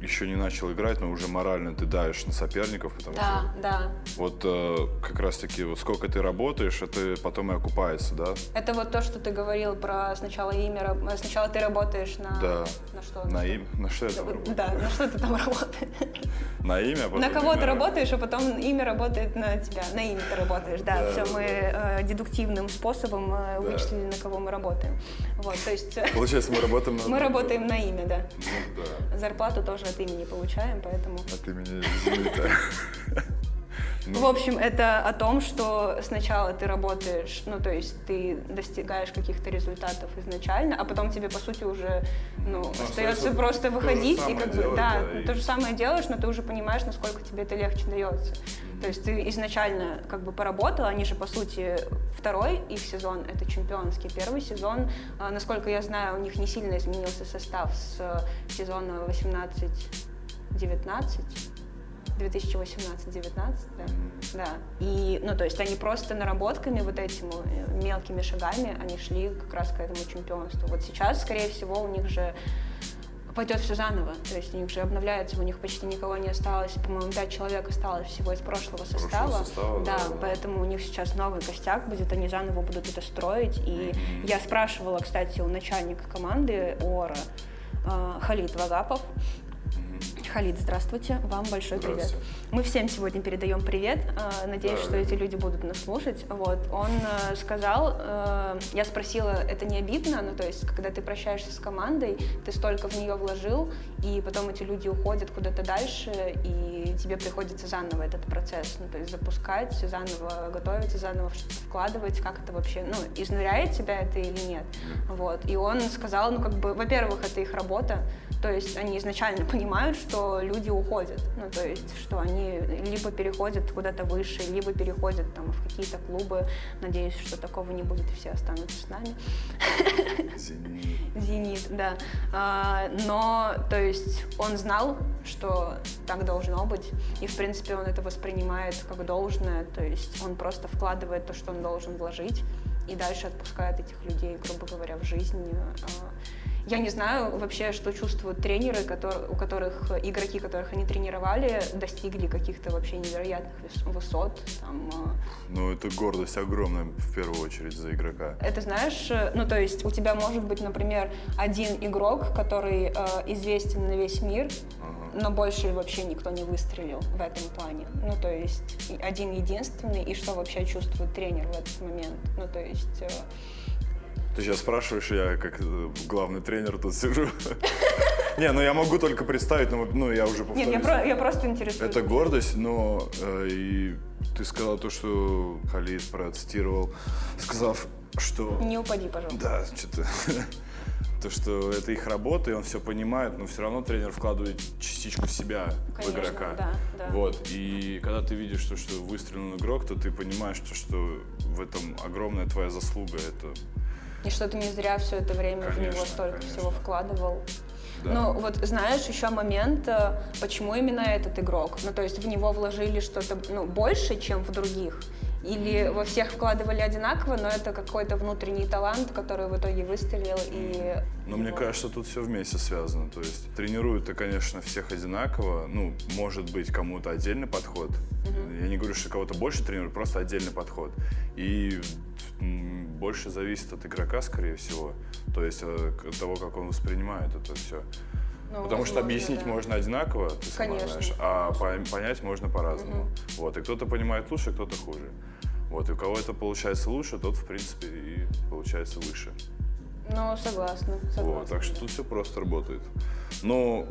еще не начал играть, но уже морально ты давишь на соперников, потому Да, что да. вот э, как раз-таки вот сколько ты работаешь, это потом и окупается, да? Это вот то, что ты говорил про сначала имя, э, сначала ты работаешь на... Да. На что? На имя? На что я там работаю? Да, на что ты там работаешь? На имя, потом На кого ты работаешь, а потом имя работает на тебя. На имя ты работаешь, да. Да, все, да, мы э, дедуктивным способом э, вычислили, на кого мы работаем. Вот, то есть э, Получается, мы работаем на... мы работаем на имя, да. Ну да. Зарплату тоже от имени получаем, поэтому... От имени Зенита. Ну, В общем, это о том, что сначала ты работаешь, ну, то есть ты достигаешь каких-то результатов изначально, а потом тебе, по сути, уже, ну, остается остается просто выходить и как бы, делать, да, да, и- то же самое делаешь, но ты уже понимаешь, насколько тебе это легче дается. То есть ты изначально как бы поработал, они же, по сути, второй их сезон — это чемпионский. Первый сезон, а, насколько я знаю, у них не сильно изменился состав с э, сезона 18-19. 2018-19, да. да. И, ну, то есть они просто наработками вот этими э, мелкими шагами, они шли как раз к этому чемпионству. Вот сейчас, скорее всего, у них же пойдет все заново. То есть у них же обновляется, у них почти никого не осталось. По-моему, пять человек осталось всего из прошлого состава. состава, да, да, да. поэтому у них сейчас новый костяк будет, они заново будут это строить. И я спрашивала, кстати, у начальника команды ОРА э, Халид Вагапов, Халид, здравствуйте, вам большой привет. Мы всем сегодня передаем привет. э, Надеюсь, Да. что эти люди будут нас слушать. Вот, он э, сказал, э, я спросила, это не обидно, ну то есть, когда ты прощаешься с командой, ты столько в нее вложил, и потом эти люди уходят куда-то дальше, и тебе приходится заново этот процесс, ну то есть запускать, заново готовиться, заново что-то вкладывать, как это вообще, ну изнуряет тебя это или нет. Вот, и он сказал, ну как бы, во-первых, это их работа, то есть они изначально понимают, что люди уходят. Ну, то есть, что они либо переходят куда-то выше, либо переходят там в какие-то клубы. Надеюсь, что такого не будет, и все останутся с нами. Зенит. Зенит, да. А, но, то есть, он знал, что так должно быть, и, в принципе, он это воспринимает как должное, то есть он просто вкладывает то, что он должен вложить, и дальше отпускает этих людей, грубо говоря, в жизнь. Я не знаю вообще, что чувствуют тренеры, которые, у которых игроки, которых они тренировали, достигли каких-то вообще невероятных выс- высот. Там, а, Ну, это гордость огромная, в первую очередь, за игрока. Это знаешь, э, ну то есть у тебя может быть, например, один игрок, который э, известен на весь мир, Ага. но больше вообще никто не выстрелил в этом плане. Ну то есть один единственный, и что вообще чувствует тренер в этот момент. Ну то есть... э, Ты сейчас спрашиваешь, я как э, главный тренер тут сижу. Не, ну я могу только представить, но ну, я уже Нет, повторюсь. я, про- я просто интересуюсь. Это гордость, но э, и ты сказал то, что Халид процитировал, сказав, что Не упади, пожалуйста. да, что-то то, что это их работа, и он все понимает, но все равно тренер вкладывает частичку себя в Конечно, игрока. да, да. Вот. И когда ты видишь, то, что выстрелил игрок, то ты понимаешь, то, что в этом огромная твоя заслуга. Это И что ты не зря все это время в него Конечно, столько конечно. всего вкладывал. Да. Ну, вот знаешь, еще момент, э, почему именно этот игрок? Ну, то есть в него вложили что-то ну, больше, чем в других? Или во всех вкладывали одинаково, но это какой-то внутренний талант, который в итоге выстрелил и... Но мне кажется, тут все вместе связано. То есть тренируют-то, конечно, всех одинаково. Ну, может быть, кому-то отдельный подход. Я не говорю, что кого-то больше тренируют, просто отдельный подход. И больше зависит от игрока, скорее всего. То есть э, от того, как он воспринимает это все. Ну, Потому что объяснить да. можно одинаково, ты сама Конечно. знаешь, а по- понять можно по-разному. Вот, и кто-то понимает лучше, кто-то хуже. Вот, и у кого это получается лучше, тот, в принципе, и получается выше. Ну, согласна, согласна. Вот, так что да. тут все просто работает. Но,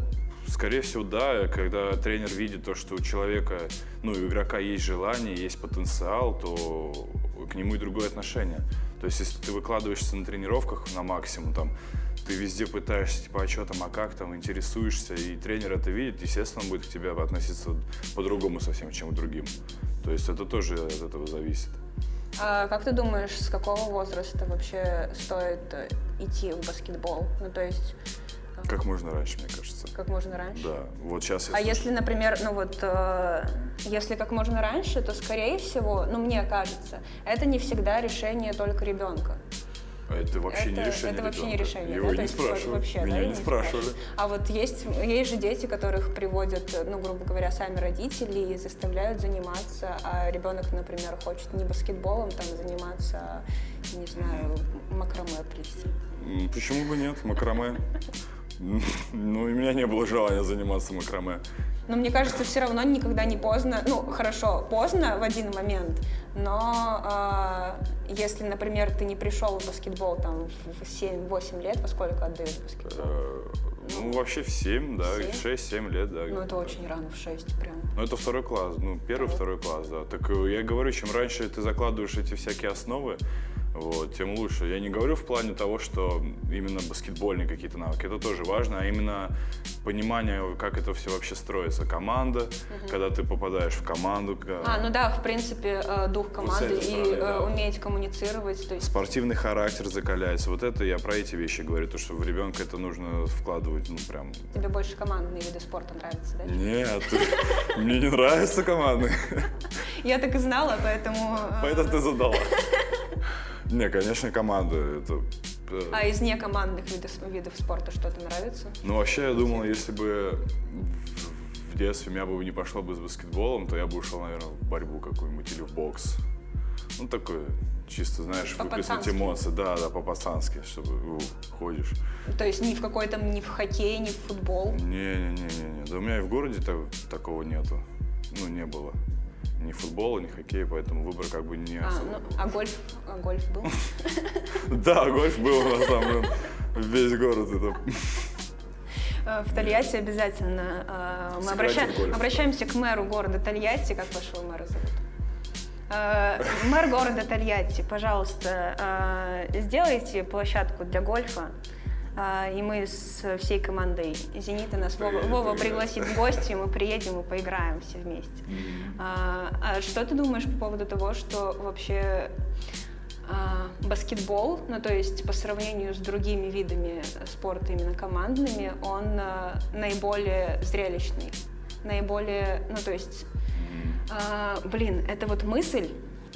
скорее всего, да, когда тренер видит то, что у человека, ну, у игрока есть желание, есть потенциал, то к нему и другое отношение. То есть, если ты выкладываешься на тренировках на максимум, там, ты везде пытаешься, типа, а что там, а как там, интересуешься, и тренер это видит, естественно, он будет к тебе относиться по-другому совсем, чем к другим. То есть это тоже от этого зависит. А как ты думаешь, с какого возраста вообще стоит э, идти в баскетбол? Ну, то есть... э, Как можно раньше, мне кажется. Как можно раньше? Да, вот сейчас я А слышу. если, например, ну вот, э, если как можно раньше, то, скорее всего, ну, мне кажется, это не всегда решение только ребенка. А Это вообще не Это- решение Это вообще не ребенка. решение, Его да? не есть спрашивали. Вообще, Меня да, и не спрашивали. А вот есть, есть же дети, которых приводят, ну, грубо говоря, сами родители и заставляют заниматься, а ребенок, например, хочет не баскетболом там заниматься, а, не знаю, макраме плести. Почему бы нет, макраме? Ну, и у меня не было желания заниматься макраме. Но мне кажется, все равно никогда не поздно. Ну, хорошо, поздно в один момент, но э, если, например, ты не пришел в баскетбол там в 7-8 лет, во сколько отдают баскетбол? Э, Ну, вообще в 7, да, Семь? 6-7 лет, да. Ну, это очень рано, в 6 прям. Ну, это второй класс, ну, первый, второй класс, да. Так э, я говорю, чем раньше ты закладываешь эти всякие основы, вот, тем лучше. Я не говорю в плане того, что именно баскетбольные какие-то навыки, это тоже важно, а именно понимание, как это все вообще строится. Команда, когда ты попадаешь в команду, ка- А, ну да, в принципе, э, дух команды и стороны, э, да. уметь коммуницировать. То есть спортивный характер закаляется. Вот это я про эти вещи говорю, то, что в ребенка это нужно вкладывать, ну, прям... тебе больше командные виды спорта нравятся, да? Нет, мне не нравятся команды. Я так и знала, поэтому... э, Поэтому ты задала. Не, конечно, команда. Это, э, А из некомандных видов, видов спорта что-то нравится? Ну, вообще, я думал, если бы в, детстве меня бы не пошло бы с баскетболом, то я бы ушел, наверное, в борьбу какую-нибудь или в бокс. Ну, такое, чисто, знаешь, выплеснуть эмоции. Да, да, по-пацански, чтобы у, ходишь. То есть ни в какой там, ни в хоккей, ни в футбол? Не-не-не-не. Да у меня и в городе так- такого нету. Ну, не было. Ни футбола, ни хоккея, поэтому выбор как бы не А, особо. ну, а гольф, а гольф был? Да, гольф был у нас там весь город. Э, В Тольятти обязательно. э, Мы обращаемся к мэру города Тольятти. Как вашего мэра зовут? Э, Мэр города Тольятти, пожалуйста, э, сделайте площадку для гольфа. Э, И мы с всей командой «Зенита» нас Вова, Вова пригласит в гости, мы приедем и поиграем все вместе. А, а что ты думаешь по поводу того, что вообще а, баскетбол, ну то есть по сравнению с другими видами спорта, именно командными, он а, наиболее зрелищный, наиболее, ну то есть, а, блин, это вот мысль.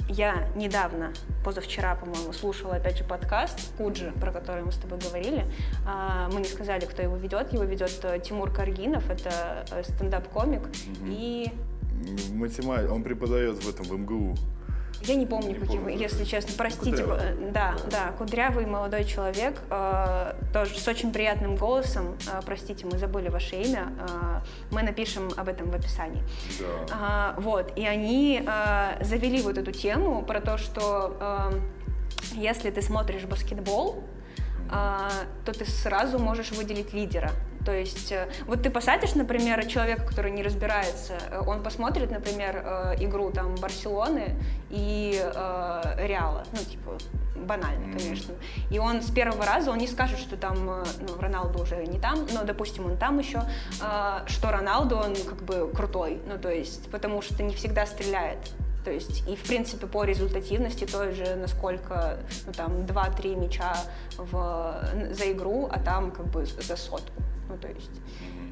Я недавно, позавчера, по-моему, слушала опять же подкаст Куджи, про который мы с тобой говорили. А, Мы не сказали, кто его ведет. Его ведет э, Тимур Каргинов, это э, стендап-комик. И Математик, он преподает в этом, в МГУ. Я не помню, Не каким, помню. если честно, простите. Кудрявый. э, Да, да, кудрявый молодой человек, э, тоже с очень приятным голосом. Э, простите, мы забыли ваше имя. Э, мы напишем об этом в описании. Да. А, вот, и они э, завели вот эту тему про то, что э, если ты смотришь баскетбол, а, то ты сразу можешь выделить лидера. То есть, э, вот ты посадишь, например, человека, который не разбирается, э, он посмотрит, например, э, игру там Барселоны и э, Реала, ну, типа, банально, конечно. И он с первого раза, он не скажет, что там, ну, Роналду уже не там, но, допустим, он там еще, э, что Роналду, он как бы крутой, ну, то есть, потому что не всегда стреляет. То есть, и в принципе по результативности той же, насколько, ну там, 2-3 мяча в, за игру, а там как бы за сотку. Ну, то есть,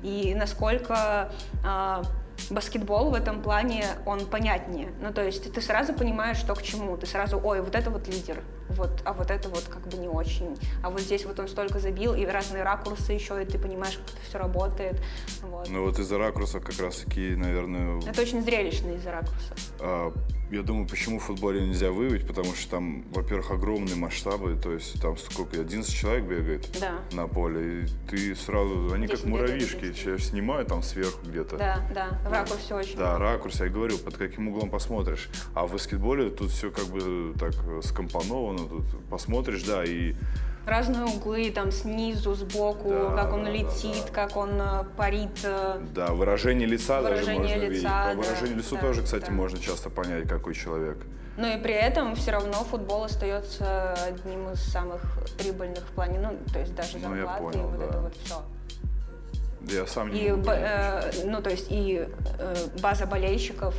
и насколько а, баскетбол в этом плане, он понятнее. Ну, то есть ты сразу понимаешь, что к чему. Ты сразу, ой, вот это вот лидер, вот, а вот это вот как бы не очень. А вот здесь вот он столько забил, и разные ракурсы еще, и ты понимаешь, как это все работает. Вот. Ну вот из-за ракурсов как раз таки, наверное, Это очень зрелищно из-за ракурсов. а, я думаю, почему в футболе нельзя выявить, потому что там, во-первых, огромные масштабы, то есть там сколько, 11 человек бегает Да. на поле, и ты сразу, они как 10 бегает, муравьишки, 11. тебя снимают там сверху где-то. Да, да, в ракурсе очень. Да, ракурс, я говорю, под каким углом посмотришь. А в баскетболе тут все как бы так скомпоновано, тут посмотришь, да, и Разные углы, там снизу, сбоку, Да, как он да, летит, да. как он э, парит. э, Да, выражение лица Выражение даже можно видеть. лица, По да, выражению лицу да, тоже, кстати, да. можно часто понять, какой человек. Но и при этом все равно футбол остается одним из самых прибыльных в плане, ну, то есть даже Ну, я зарплаты и понял, вот да. это вот все. Я сам не И, могу э, ну, то есть и э, база болельщиков,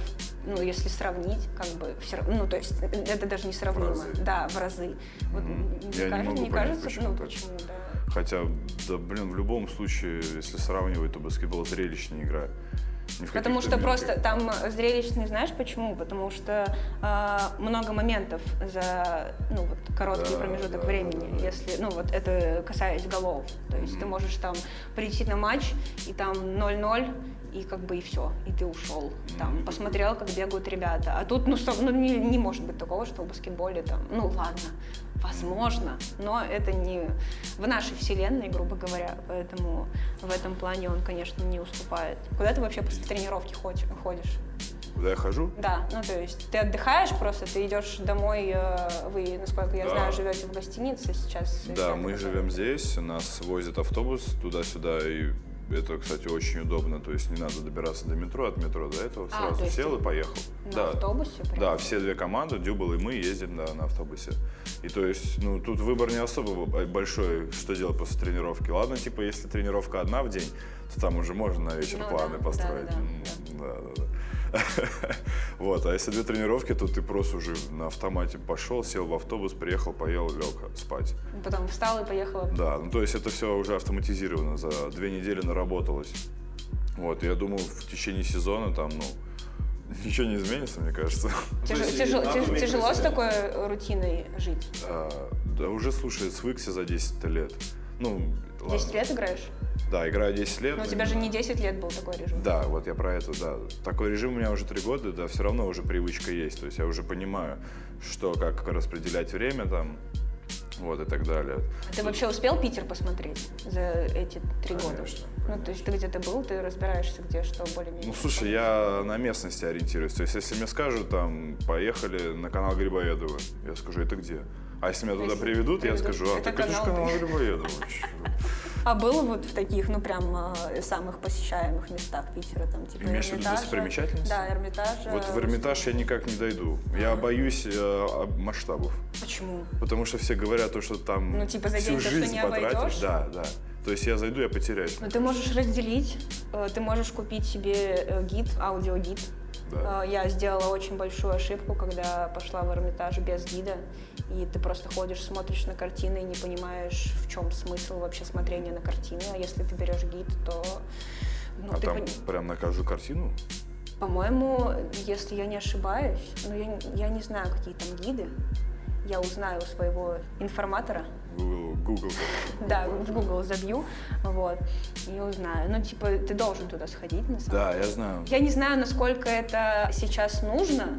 ну, если сравнить, как бы, все равно, ну, то есть э, это даже не сравнимо. разы. Да, в разы. Вот, не, Я не кажется, могу не понять, кажется, почему ну, так. почему, да. Хотя, да, блин, в любом случае, если сравнивать, то баскетбол зрелищная игра. Потому что просто мелких- там зрелищный, знаешь почему? Потому что э, много моментов за ну, вот, короткий Да, промежуток да, времени. да, да. Если, ну вот это касаясь голов. То есть ты можешь там прийти на матч, и там 0-0, и как бы и все, и ты ушел. Там посмотрел, как бегают ребята. А тут, ну, со- ну не, не может быть такого, что в баскетболе там, ну ладно, возможно, но это не в нашей вселенной, грубо говоря, поэтому в этом плане он, конечно, не уступает. Куда ты вообще после тренировки ходишь? Куда я хожу? Да, ну то есть ты отдыхаешь просто, ты идешь домой, э, вы, насколько я Да. знаю, живете в гостинице сейчас. Да, мы живем здесь, нас возит автобус туда-сюда, и это, кстати, очень удобно, то есть не надо добираться до метро, от метро до этого, А, сразу сел и поехал. На да. автобусе? прям? Да, все две команды, Дюбл и мы, ездим да, на автобусе. И то есть, ну, тут выбор не особо большой, что делать после тренировки. Ладно, типа, если тренировка одна в день, то там уже можно на вечер Ну планы да, построить. да, да, М, да, да, да. Вот, а если две тренировки, то ты просто уже на автомате пошел, сел в автобус, приехал, поел, лег спать. Потом встал и поехала. Да, ну то есть это все уже автоматизировано, за две недели наработалось. Вот, я думаю, в течение сезона там, ну, ничего не изменится, мне кажется. Тяж- тяжело, тяж- тяжело с такой рутиной жить? А, да уже, слушай, свыкся за 10 лет. Ну, 10 ладно. лет играешь? Да, играю 10 лет. Но у тебя же не 10 лет был такой режим. Да, вот я про это, да. Такой режим у меня уже три года, да, все равно уже привычка есть. То есть я уже понимаю, что, как распределять время там, вот и так далее. А ты вообще успел Питер посмотреть за эти три года? Конечно, Ну, то есть ты где-то был, ты разбираешься, где что более-менее. Ну, слушай, я на местности ориентируюсь. То есть, если мне скажут, там, поехали на канал Грибоедова, я скажу, это где? А если меня туда приведут, я скажу, а, же канал канал Грибоедова. А был вот в таких, ну, прям э, самых посещаемых местах Питера, там, типа Имеешь в виду Эрмитажа? достопримечательности? Да, Эрмитажа. Вот в Эрмитаж я никак не дойду. Я боюсь э, об- масштабов. Почему? Потому что все говорят, то, что там Ну, типа, за всю день жизнь не потратишь. обойдешь? Да, да. То есть я зайду, я потеряюсь. Ну, ты можешь разделить, э, ты можешь купить себе э, гид, аудиогид. Да. Э, Я сделала очень большую ошибку, когда пошла в Эрмитаж без гида, и ты просто ходишь, смотришь на картины и не понимаешь, в чем смысл вообще смотрения на картины. А если ты берешь гид, то ну, А ты там пони- прям на каждую картину? По-моему, если я не ошибаюсь, ну я, не- я не знаю, какие там гиды, я узнаю у своего информатора, Google, Google. да, в Google забью, вот, и узнаю. Ну, типа, ты должен туда сходить, на самом Да, я знаю. Я не знаю, насколько это сейчас нужно,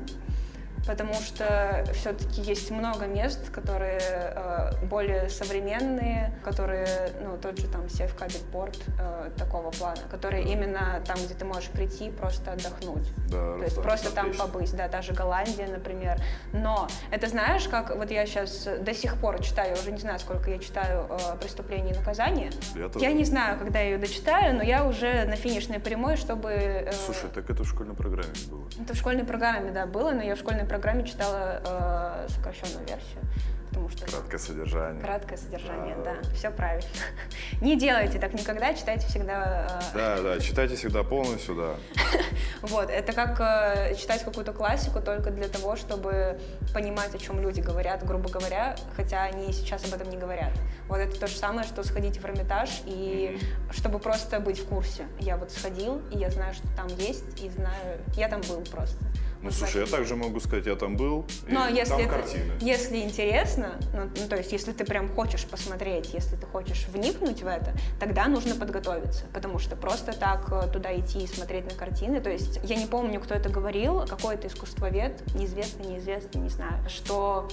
потому что все-таки есть много мест, которые э, более современные, которые, ну, тот же там Сев Кабельпорт э, такого плана, которые именно там, где ты можешь прийти, просто отдохнуть. Да, То есть просто там отлично. побыть, да, та же Голландия, например. Но это знаешь, как вот я сейчас до сих пор читаю, уже не знаю, сколько я читаю э, «Преступление и наказание». Я тоже. Я не знаю, когда я ее дочитаю, но я уже на финишной прямой, чтобы... э, Слушай, так это в школьной программе было. это в школьной программе, да, было, но я в школьной программе читала э, сокращенную версию, потому что Краткое содержание. краткое содержание, Да. да, все правильно. Не делайте так никогда, читайте всегда. э, Да, да, читайте всегда полностью, да. Вот, это как э, читать какую-то классику только для того, чтобы понимать, о чем люди говорят, грубо говоря, хотя они сейчас об этом не говорят. Вот это то же самое, что сходить в Эрмитаж и чтобы просто быть в курсе. Я вот сходил, и я знаю, что там есть, и знаю, я там был просто. Ну, слушай, я также могу сказать, я там был, и но если, там это- картины. если интересно, ну, ну, то есть если ты прям хочешь посмотреть, если ты хочешь вникнуть в это, тогда нужно подготовиться, потому что просто так э, туда идти и смотреть на картины, то есть я не помню, кто это говорил, какой-то искусствовед, неизвестный, неизвестный, не знаю, что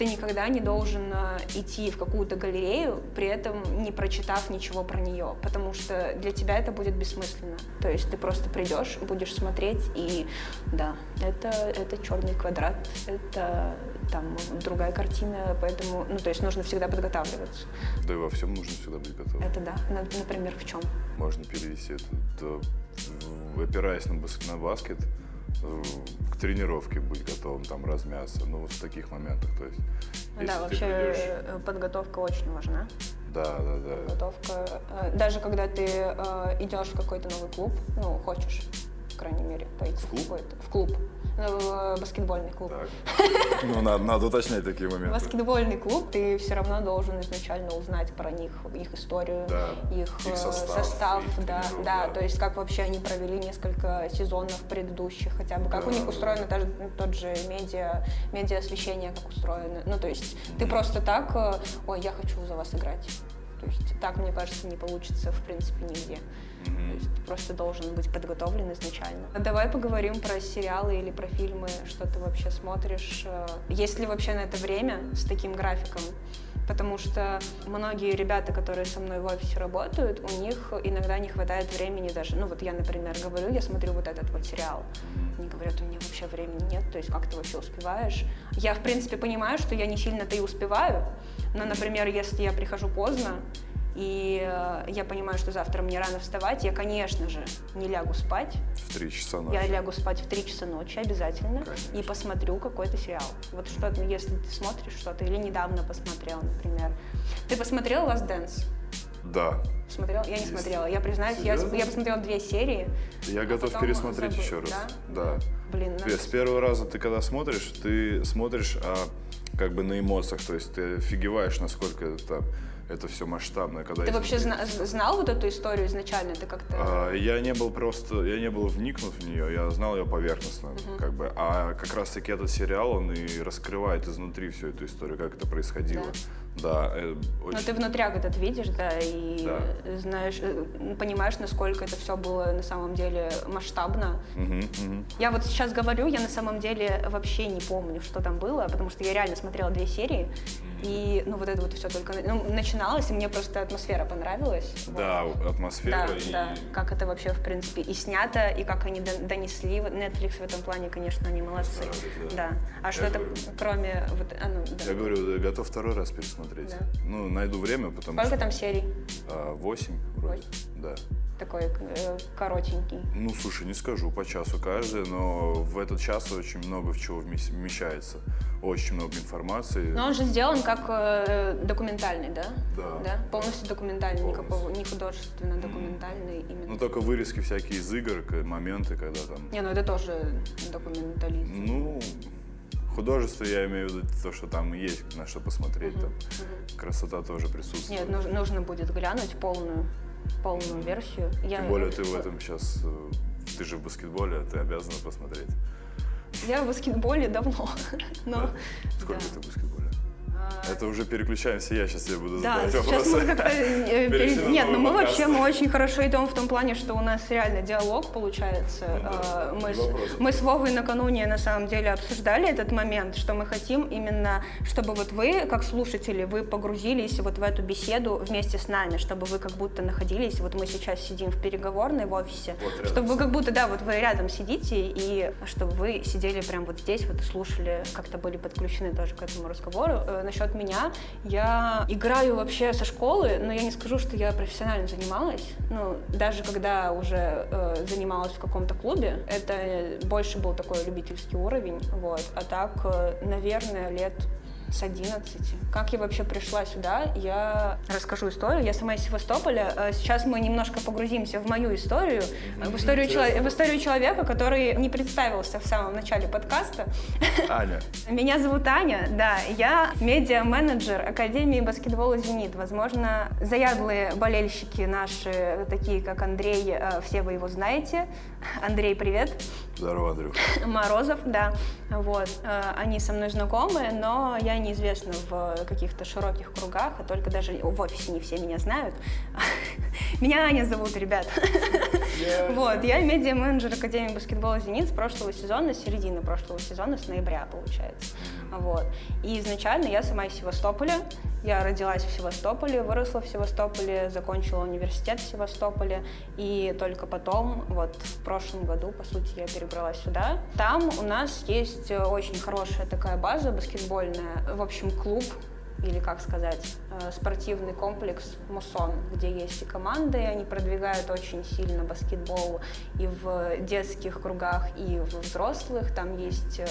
ты никогда не должен э, идти в какую-то галерею, при этом не прочитав ничего про нее, потому что для тебя это будет бессмысленно. То есть ты просто придешь, будешь смотреть, и да, это, это черный квадрат, это там другая картина, поэтому, ну, то есть нужно всегда подготавливаться. Да и во всем нужно всегда быть готовым. Это да. Например, в чем? Можно перевести это, то, опираясь на, баск, на баскет, к тренировке быть готовым, там размяться, ну вот в таких моментах, то есть. Да, вообще придешь... Э, подготовка очень важна. Да, да, да. Подготовка. Э, даже когда ты э, идешь в какой-то новый клуб, ну хочешь, по крайней мере, пойти в клуб, в клуб Э, баскетбольный клуб. Так. Ну, надо, надо уточнять такие моменты. Баскетбольный клуб, ты все равно должен изначально узнать про них, их историю, да. их, их э, состав, состав их да, да, да, то есть как вообще они провели несколько сезонов предыдущих, хотя бы как да, у них устроено даже тот же медиа, медиа освещение, как устроено. Ну, то есть ты просто так, э, ой, я хочу за вас играть. То есть так, мне кажется, не получится, в принципе, нигде. Mm-hmm. То есть ты просто должен быть подготовлен изначально. Давай поговорим про сериалы или про фильмы, что ты вообще смотришь. Э, есть ли вообще на это время с таким графиком? Потому что многие ребята, которые со мной в офисе работают, у них иногда не хватает времени даже. Ну вот я, например, говорю, я смотрю вот этот вот сериал. Они говорят, у меня вообще времени нет, то есть как ты вообще успеваешь? Я, в принципе, понимаю, что я не сильно-то и успеваю, но, например, если я прихожу поздно, и э, я понимаю, что завтра мне рано вставать, я, конечно же, не лягу спать. В три часа ночи. Я лягу спать в три часа ночи обязательно конечно. и посмотрю какой-то сериал. Вот что-то, если ты смотришь что-то, или недавно посмотрел, например. Ты посмотрел Last Dance? Да. Смотрел? Я не Есть. смотрела. Я признаюсь, я, я посмотрела две серии. Я а готов пересмотреть забыл. еще раз. Да? Да. Блин, надо... С первого раза ты когда смотришь, ты смотришь а, как бы на эмоциях, то есть ты офигеваешь, насколько это это все масштабно. Когда ты вообще зна- знал вот эту историю изначально? Ты как-то... А, я не был просто, я не был вникнут в нее, я знал ее поверхностно, uh-huh. как бы. А как раз-таки этот сериал, он и раскрывает изнутри всю эту историю, как это происходило. Да. Да, э, очень... Но ты внутряк этот видишь, да, и да. знаешь, э, понимаешь, насколько это все было на самом деле масштабно. Угу, угу. Я вот сейчас говорю, я на самом деле вообще не помню, что там было, потому что я реально смотрела две серии, и ну вот это вот все только ну, начиналось, и мне просто атмосфера понравилась. Да, вот. атмосфера. Да, и... да, как это вообще в принципе и снято, и как они донесли. Netflix в этом плане, конечно, они молодцы. Да. да. А что это кроме вот, а, ну, да. Я говорю, готов второй раз пересмотреть. Да. Ну, найду время, потому Сколько что... там серий? А, восемь вроде, да. Такой э, коротенький. Ну, слушай, не скажу, по часу каждый, но в этот час очень много в чего вмещается. Очень много информации. Но он же сделан как э, документальный, да? Да. да? Полностью документальный, Полностью. никакого, не художественно-документальный mm. именно. Ну, только вырезки всякие из игр, моменты, когда там... Не, ну это тоже документализм. Ну, художество я имею в виду то, что там есть на что посмотреть. Угу, там. Угу. Красота тоже присутствует. Нет, нужно, нужно будет глянуть полную, полную версию. Тем я... более ты в этом сейчас, э, ты же в баскетболе, ты обязана посмотреть. Я в баскетболе давно. Но... Да? Сколько да. ты в баскетболе? Это уже переключаемся, я сейчас тебе буду задавать да, вопросы. Сейчас мы как-то... Э, нет, ну мы вообще, мы очень хорошо идем в том плане, что у нас реально диалог получается. Ну, да, а, мы, с, мы с Вовой накануне на самом деле обсуждали этот момент, что мы хотим именно, чтобы вот вы, как слушатели, вы погрузились вот в эту беседу вместе с нами, чтобы вы как будто находились, вот мы сейчас сидим в переговорной в офисе, вот чтобы вы как будто, да, вот вы рядом сидите, и чтобы вы сидели прямо вот здесь вот слушали, как-то были подключены тоже к этому разговору. Насчет меня. Я играю вообще со школы, но я не скажу, что я профессионально занималась. Ну, даже когда уже э, занималась в каком-то клубе, это больше был такой любительский уровень, вот. А так, э, наверное, лет с 11. Как я вообще пришла сюда, я расскажу историю. Я сама из Севастополя. Э, сейчас мы немножко погрузимся в мою историю, в историю, чело- в историю человека, который не представился в самом начале подкаста. Аня. Меня зовут Аня, да. Я медиа-менеджер Академии баскетбола «Зенит». Возможно, заядлые болельщики наши, такие как Андрей, э, все вы его знаете. Андрей, привет. Здорово, Андрюх. Морозов, да. Вот. Э, они со мной знакомы, но я неизвестна в каких-то широких кругах, а только даже в офисе не все меня знают. Меня Аня зовут, ребят. Вот, я медиа-менеджер Академии баскетбола «Зенит» с прошлого сезона, с середины прошлого сезона, с ноября, получается. Вот. И изначально я сама из Севастополя, я родилась в Севастополе, выросла в Севастополе, закончила университет в Севастополе, и только потом, вот в прошлом году, по сути, я перебралась сюда. Там у нас есть очень хорошая такая база баскетбольная, в общем, клуб или, как сказать, э, спортивный комплекс «Мусон», где есть и команды, и они продвигают очень сильно баскетбол и в детских кругах, и в взрослых. Там есть э,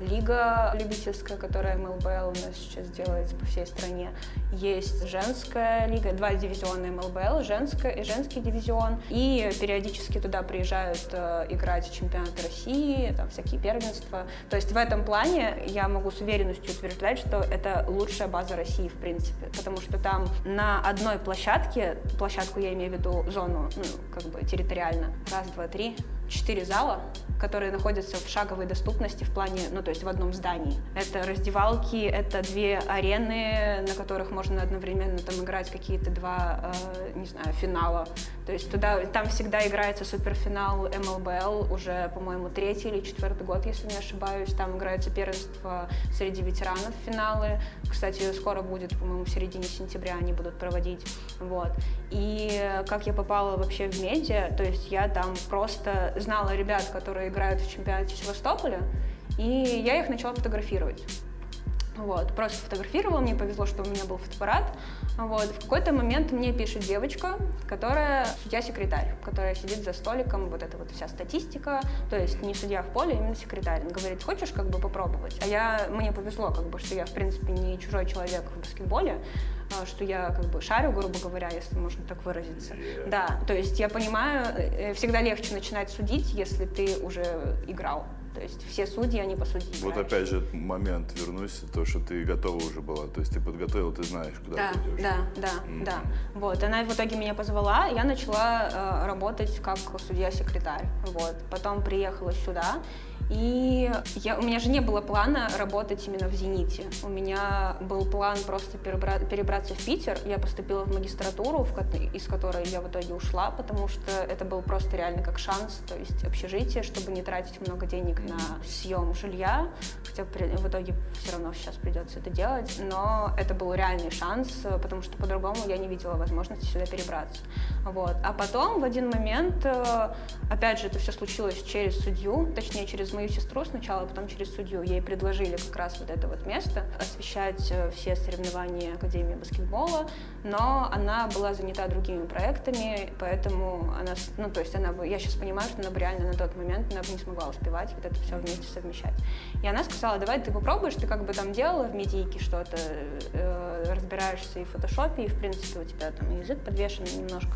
лига любительская, которая МЛБЛ у нас сейчас делается по всей стране. Есть женская лига, два дивизиона МЛБЛ, женская и женский дивизион. И периодически туда приезжают э, играть чемпионаты России, там всякие первенства. То есть в этом плане я могу с уверенностью утверждать, что это лучшая база России, в принципе. Потому что там на одной площадке, площадку я имею в виду зону, ну, как бы территориально, раз, два, три, четыре зала, которые находятся в шаговой доступности в плане, ну, то есть в одном здании. Это раздевалки, это две арены, на которых можно одновременно там играть какие-то два, э, не знаю, финала. То есть туда, там всегда играется суперфинал МЛБЛ, уже, по-моему, третий или четвертый год, если не ошибаюсь. Там играется первенство среди ветеранов финалы. Кстати, скоро будет, по-моему, в середине сентября они будут проводить. Вот. И как я попала вообще в медиа, то есть я там просто знала ребят, которые играют в чемпионате Севастополя, и я их начала фотографировать. Вот, просто фотографировала, мне повезло, что у меня был фотоаппарат. Вот, в какой-то момент мне пишет девочка, которая судья-секретарь, которая сидит за столиком, вот эта вот вся статистика, то есть не судья в поле, а именно секретарь. Он говорит, хочешь как бы попробовать? А я, мне повезло, как бы, что я, в принципе, не чужой человек в баскетболе, а, что я как бы шарю, грубо говоря, если можно так выразиться. Yeah. Да, то есть я понимаю, э, всегда легче начинать судить, если ты уже играл. То есть все судьи, они по сути Вот опять же момент, вернусь, то, что ты готова уже была. То есть ты подготовила, ты знаешь, куда да, ты идешь. Да, да, mm-hmm. да. Вот, она в итоге меня позвала, я начала э, работать как судья-секретарь. Вот, потом приехала сюда, и я, у меня же не было плана работать именно в «Зените». У меня был план просто перебра перебраться в Питер. Я поступила в магистратуру, в из которой я в итоге ушла, потому что это был просто реально как шанс, то есть общежитие, чтобы не тратить много денег на съем жилья, хотя в итоге все равно сейчас придется это делать, но это был реальный шанс, потому что по-другому я не видела возможности сюда перебраться. Вот. А потом в один момент, э, опять же, это все случилось через судью, точнее через мою сестру сначала, а потом через судью. Ей предложили как раз вот это вот место, освещать э, все соревнования Академии баскетбола, но она была занята другими проектами, поэтому она, ну то есть она бы, я сейчас понимаю, что она бы реально на тот момент, она бы не смогла успевать вот это все вместе совмещать. И она сказала, давай ты попробуешь, ты как бы там делала в медийке что-то, э, разбираешься и в фотошопе, и в принципе у тебя там язык подвешен немножко,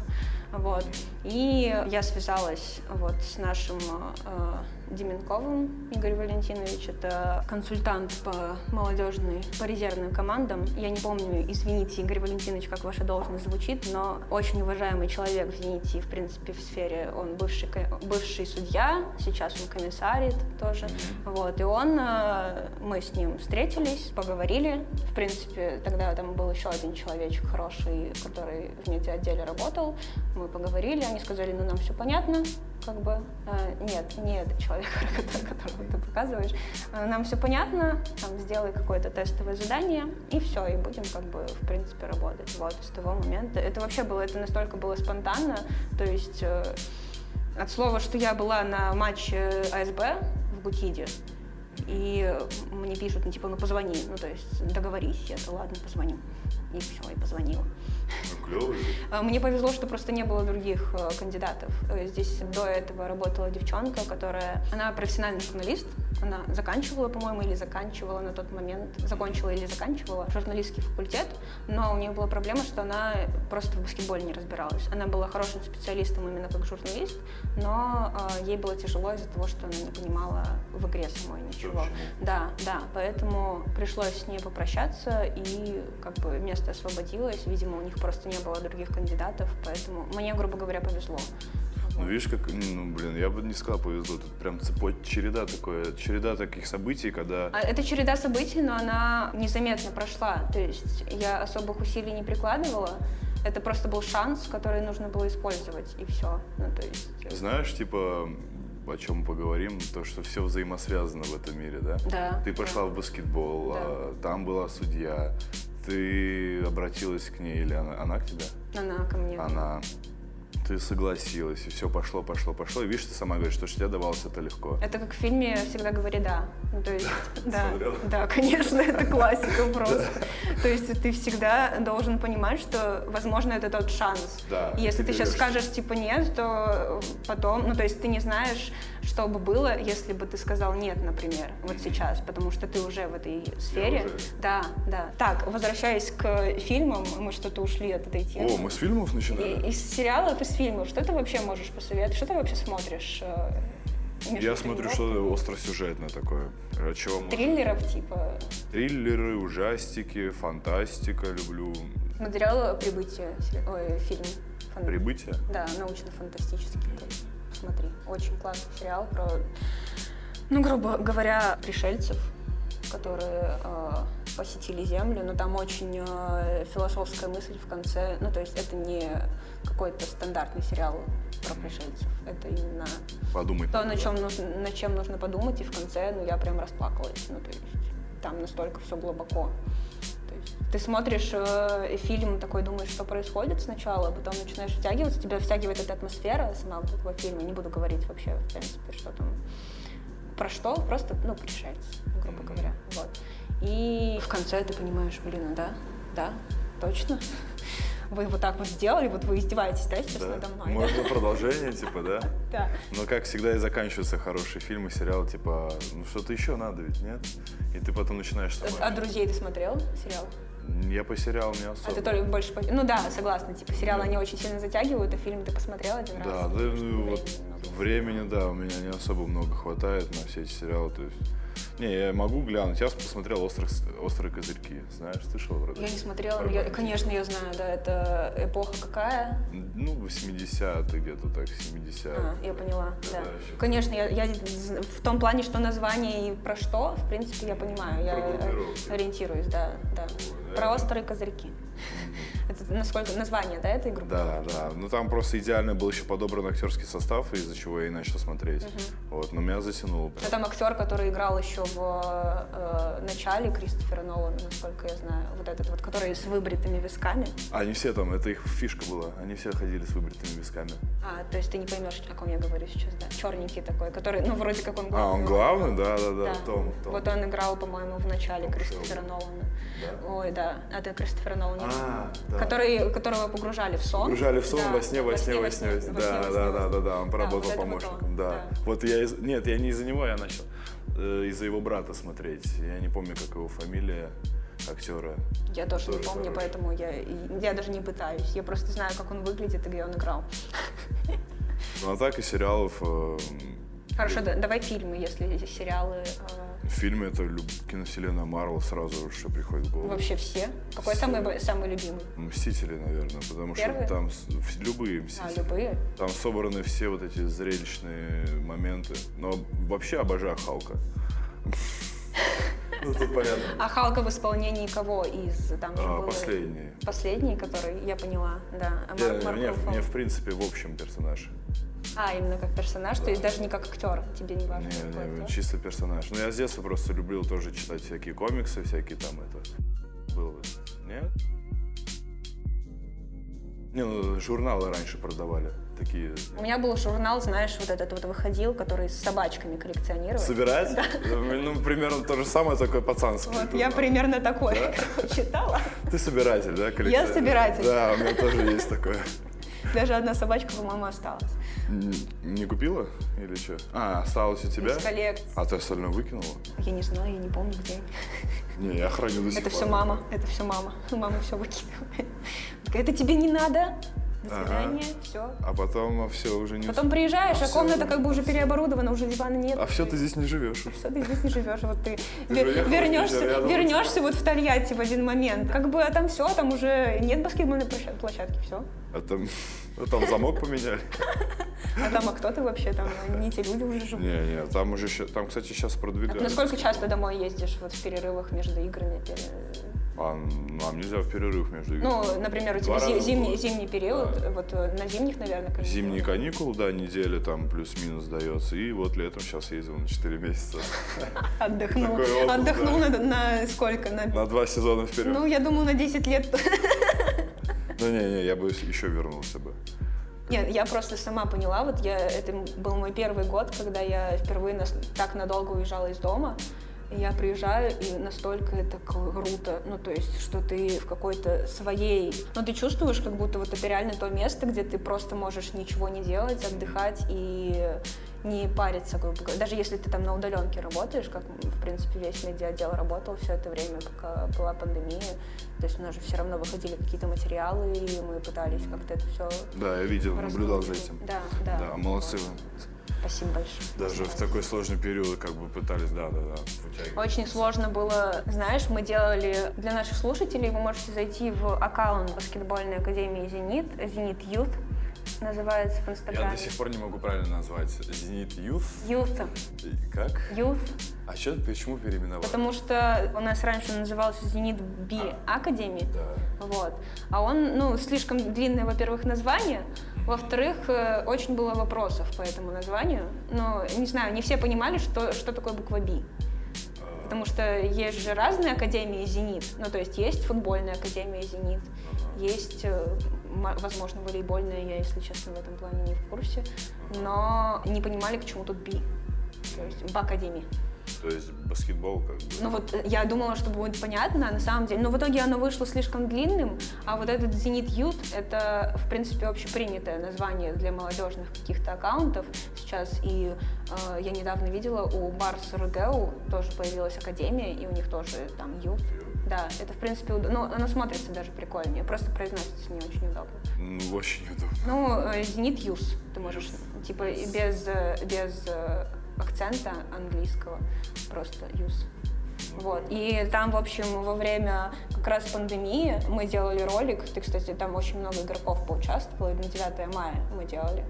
вот. И я связалась вот с нашим э, Деменковым Игорь Валентинович. Это консультант по молодежной, по резервным командам. Я не помню, извините, Игорь Валентинович, как ваша должность звучит, но очень уважаемый человек в «Зените», в принципе, в сфере. Он бывший, бывший судья, сейчас он комиссарит тоже. Вот, и он, э, мы с ним встретились, поговорили. В принципе, тогда там был еще один человечек хороший, который в медиа-отделе работал. Мы поговорили, они сказали, ну, нам все понятно, как бы, э, нет, не этот человек, которого ты показываешь. Э, нам все понятно, там, сделай какое-то тестовое задание, и все, и будем, как бы, в принципе, работать. Вот, с того момента. Это вообще было, это настолько было спонтанно, то есть э, от слова, что я была на матче АСБ в Гутиде, и мне пишут, ну, типа, ну, позвони, ну, то есть, договорись, я, то ладно, позвоню. И все, и позвонила. Ну, Мне повезло, что просто не было других кандидатов. Здесь до этого работала девчонка, которая, она профессиональный журналист, она заканчивала, по-моему, или заканчивала на тот момент, закончила или заканчивала журналистский факультет, но у нее была проблема, что она просто в баскетболе не разбиралась. Она была хорошим специалистом именно как журналист, но э, ей было тяжело из-за того, что она не понимала в игре самой ничего. Да, да, поэтому пришлось с ней попрощаться, и как бы место освободилось. Видимо, у них просто не было других кандидатов, поэтому мне, грубо говоря, повезло. Ну, видишь, как, ну, блин, я бы не сказал повезло. Тут прям цепочка, череда такое, череда таких событий, когда... А это череда событий, но она незаметно прошла. То есть я особых усилий не прикладывала. Это просто был шанс, который нужно было использовать, и все. Ну, то есть... Знаешь, типа, о чем поговорим, то, что все взаимосвязано в этом мире, да? Да. Ты пошла да. в баскетбол, Да. а, там была судья, ты обратилась к ней или она, она к тебе? Она ко мне. Она. Ты согласилась, и все пошло, пошло, пошло. И видишь, ты сама говоришь, что тебе давалось это легко. Это как в фильме «Всегда говори да». Ну, то есть, да, да, конечно, это классика просто. То есть ты всегда должен понимать, что, возможно, это тот шанс. Да, если ты сейчас скажешь, типа, нет, то потом, ну, то есть ты не знаешь, что бы было, если бы ты сказал нет, например, вот сейчас, потому что ты уже в этой сфере. уже. Да, да. Так, возвращаясь к фильмам, мы что-то ушли от этой темы. О, мы с фильмов начинали? И- из сериалов, из фильмов, что ты вообще можешь посоветовать? Что ты вообще смотришь? э, Я смотрю что-то остросюжетное такое. О чем? Триллеров, типа, Триллеры, ужастики, фантастика люблю. смотрела «Прибытие», ой, фильм. Фан- Прибытие? Да, научно-фантастический такой. Смотри, очень классный сериал про, ну, грубо говоря, пришельцев, которые э, посетили Землю, но там очень э, философская мысль в конце. Ну, то есть это не какой-то стандартный сериал про пришельцев. Это именно Подумать. то, на чем нужно, над чем нужно подумать, и в конце, ну, я прям расплакалась. Ну, то есть там настолько все глубоко. Ты смотришь э, фильм, такой думаешь, что происходит сначала, а потом начинаешь втягиваться, тебя втягивает эта атмосфера сама вот этого фильма. Не буду говорить вообще, в принципе, что там про что, просто, ну, пришельцы, грубо говоря. Вот. И в конце ты понимаешь, блин, ну да, да, точно. Вы вот так вот сделали, вот вы издеваетесь, да, сейчас Да. надо мной? да? Можно продолжение, типа, да? Да. Но как всегда и заканчиваются хорошие фильмы, сериалы, типа, ну что-то еще надо ведь, нет? И ты потом начинаешь. А «Друзей» ты смотрел сериал? Я по сериалам не А особо. ты только больше... по- Ну да, согласна, типа сериалы они очень сильно затягивают, а фильм ты посмотрел один раз. Да, и да, что ну, вот времени, да, у меня не особо много хватает на все эти сериалы, то есть... Не, я могу глянуть. Я посмотрел «Острых, «Острые козырьки». Знаешь, слышал вроде? Я не смотрела, но я, конечно, я знаю, да, это эпоха какая? Ну, 80-е где-то так, 70-е. А, я поняла, да. Да. Конечно, я, я в том плане, что название и про что, в принципе, я понимаю, я Про группировки. ориентируюсь, да, да. Про острые козырьки. Это насколько название, да, этой группы? Да, да. Ну там просто идеально был еще подобран актерский состав, из-за чего я и начал смотреть. Вот, но меня затянуло. Ну, там актер, который играл еще в э, начале Кристофера Нолана, насколько я знаю, вот этот вот, который с выбритыми висками. Они все там, это их фишка была. Они все ходили с выбритыми висками. А, то есть ты не поймешь, о ком я говорю сейчас, да? Черненький такой, который, ну, вроде как он А, он главный? Да, да, да. Том, Том. Вот он играл, по-моему, в начале Том Кристофера Шелби. Нолана. Да? Ой, да, это Кристофера Нолана. А, да. Который, которого погружали в сон. Погружали в сон Да, во сне, во сне, во сне. во сне, Да, во да, да, да, да. Он поработал это вот помощником. Да. да. Вот я из... Нет, я не из-за него, я начал э, из-за его брата смотреть. Я не помню, как его фамилия актера. Я тоже, не Тоже помню, хороший. поэтому я, я даже не пытаюсь. Я просто знаю, как он выглядит и где он играл. Ну а так и сериалов. э, Хорошо, да- давай фильмы, если сериалы. э, Фильмы это люб... киновселенная Марвел сразу что приходит в голову. вообще все. Какой Все. самый, самый любимый? Мстители, наверное, потому Первые? что там в- любые А, мстители. любые? Там собраны все вот эти зрелищные моменты. Но вообще обожаю Халка. Ну, тут понятно. А Халка в исполнении кого из? Там же А, был Последний. Последний, который, я поняла, да. А Не, Марк- Руффало. мне, в принципе, в общем персонаж. А, именно как персонаж, то есть даже не как актер, тебе не важно. Не, не, актер? чисто персонаж. Ну, я с детства просто любил тоже читать всякие комиксы, всякие там это. Было. Нет? Не, ну, журналы раньше продавали. Такие. У меня был журнал, знаешь, вот этот вот выходил, который с собачками коллекционировал. Собирать? Ну, примерно то же самое, такое пацанское. Вот я примерно такой читала. Ты собиратель, да? коллекционер? собиратель. Да, у меня тоже есть такое. Даже одна собачка, по-моему, осталась. Не купила? Или что? А, осталось у тебя? Из коллекции. А ты остальное выкинула? Я не знаю, я не помню, где. Не, я храню до сих Это все мама, это все мама. Мама все выкидывает. Это тебе не надо. До Ага. свидания, все. А потом все уже не... Потом приезжаешь, А а комната как бы уже переоборудована, уже дивана нет. А все, ты здесь не живешь. Все, ты здесь не живешь, вот ты, Ты вернешься, вернешься вот в Тольятти в один момент. Как бы, а там все, там уже нет баскетбольной площад- площадки, все. А там, а там замок поменяли. А там, а кто ты вообще, там не те люди уже живут. Не, не, там уже, там, кстати, сейчас А ты продвигают. насколько часто домой ездишь вот в перерывах между играми? А нам нельзя в перерыв между играми. Ну, например, у тебя зи- зимний, зимний период, Да. вот э, на зимних, наверное, каникулы. Зимние каникулы, да, неделя там плюс-минус дается. И вот летом сейчас ездил на 4 месяца. Отдохнул. Отдых, Отдохнул да. на, на сколько? На... На два сезона вперед. Ну, я думаю, на 10 лет. Ну, не-не, я бы еще вернулся бы. Нет, я просто сама поняла, вот я, это был мой первый год, когда я впервые нас- так надолго уезжала из дома. Я приезжаю, и настолько это круто, ну, то есть, что ты в какой-то своей... Ну, ты чувствуешь, как будто вот это реально то место, где ты просто можешь ничего не делать, отдыхать и не париться, грубо говоря. Даже если ты там на удаленке работаешь, как, в принципе, весь медиа-отдел работал все это время, пока была пандемия. То есть у нас же все равно выходили какие-то материалы, и мы пытались как-то это все Да, я видел, наблюдал за этим. Да, да. Да, молодцы Вот. вы. Спасибо большое. Даже в такой сложный период как бы пытались, да-да-да. Очень сложно было, знаешь, мы делали для наших слушателей, вы можете зайти в аккаунт баскетбольной академии «Зенит», «Зенит Youth» называется в Я Инстаграме. до сих пор не могу правильно назвать. Зенит Youth? Youth. Как? Youth. А что, почему переименовали? Потому что у нас раньше назывался «Зенит Би Академи». Да. Вот. А он, ну, слишком длинное, во-первых, название, во-вторых, э, очень было вопросов по этому названию. Но, не знаю, не все понимали, что, что такое буква «Би». Потому что есть же разные академии «Зенит». Ну, то есть есть футбольная академия «Зенит», есть, э, возможно, волейбольная, я, если честно, в этом плане не в курсе. Но не понимали, к чему тут «Би». То есть «Бакадеми». То есть баскетбол как бы. Ну вот э, я думала, что будет понятно, а на самом деле, но в итоге оно вышло слишком длинным, а вот этот Зенит Youth — это, в принципе, общепринятое название для молодежных каких-то аккаунтов сейчас, и э, я недавно видела, у Барс РГУ тоже появилась академия, и у них тоже там Youth. Да, это, в принципе, уд- ну, оно смотрится даже прикольнее, просто произносится не очень удобно. Ну, очень удобно. Ну, э, Зенит Юс, ты можешь, типа, без, э, без акцента английского, просто Юс. Вот. И там, в общем, во время как раз пандемии мы делали ролик. Ты, кстати, там очень много игроков поучаствовало. На 9 мая мы делали.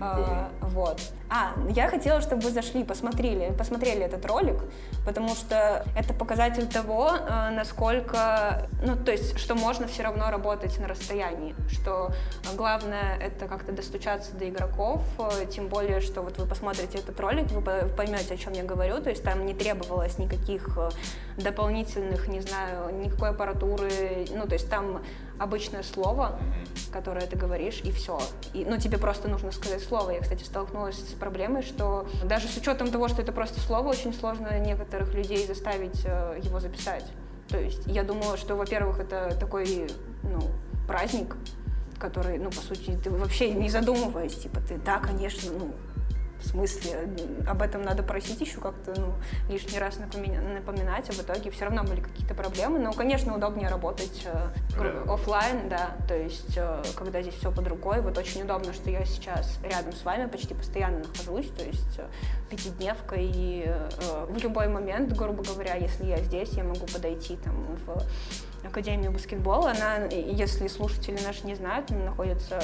А, вот. А, я хотела, чтобы вы зашли, посмотрели, посмотрели этот ролик, потому что это показатель того, э, насколько, ну, то есть, что можно все равно работать на расстоянии, что главное это как-то достучаться до игроков, э, тем более, что вот вы посмотрите этот ролик, вы по- поймете, о чем я говорю, то есть там не требовалось никаких дополнительных, не знаю, никакой аппаратуры, ну, то есть там обычное слово, которое ты говоришь, и все. И, ну, тебе просто нужно сказать слово. Я, кстати, столкнулась с проблемой, что даже с учетом того, что это просто слово, очень сложно некоторых людей заставить э, его записать. То есть я думала, что, во-первых, это такой, ну, праздник, который, ну, по сути, ты вообще не задумываясь, типа, ты, да, конечно, ну, в смысле, об этом надо просить еще как-то, ну, лишний раз напомина- напоминать, а в итоге все равно были какие-то проблемы. Но, конечно, удобнее работать э, оффлайн, да, то есть, э, когда здесь все под рукой. Вот очень удобно, что я сейчас рядом с вами почти постоянно нахожусь, то есть э, пятидневка, и э, в любой момент, грубо говоря, если я здесь, я могу подойти там в Академию баскетбола. Она, если слушатели наши не знают, она находится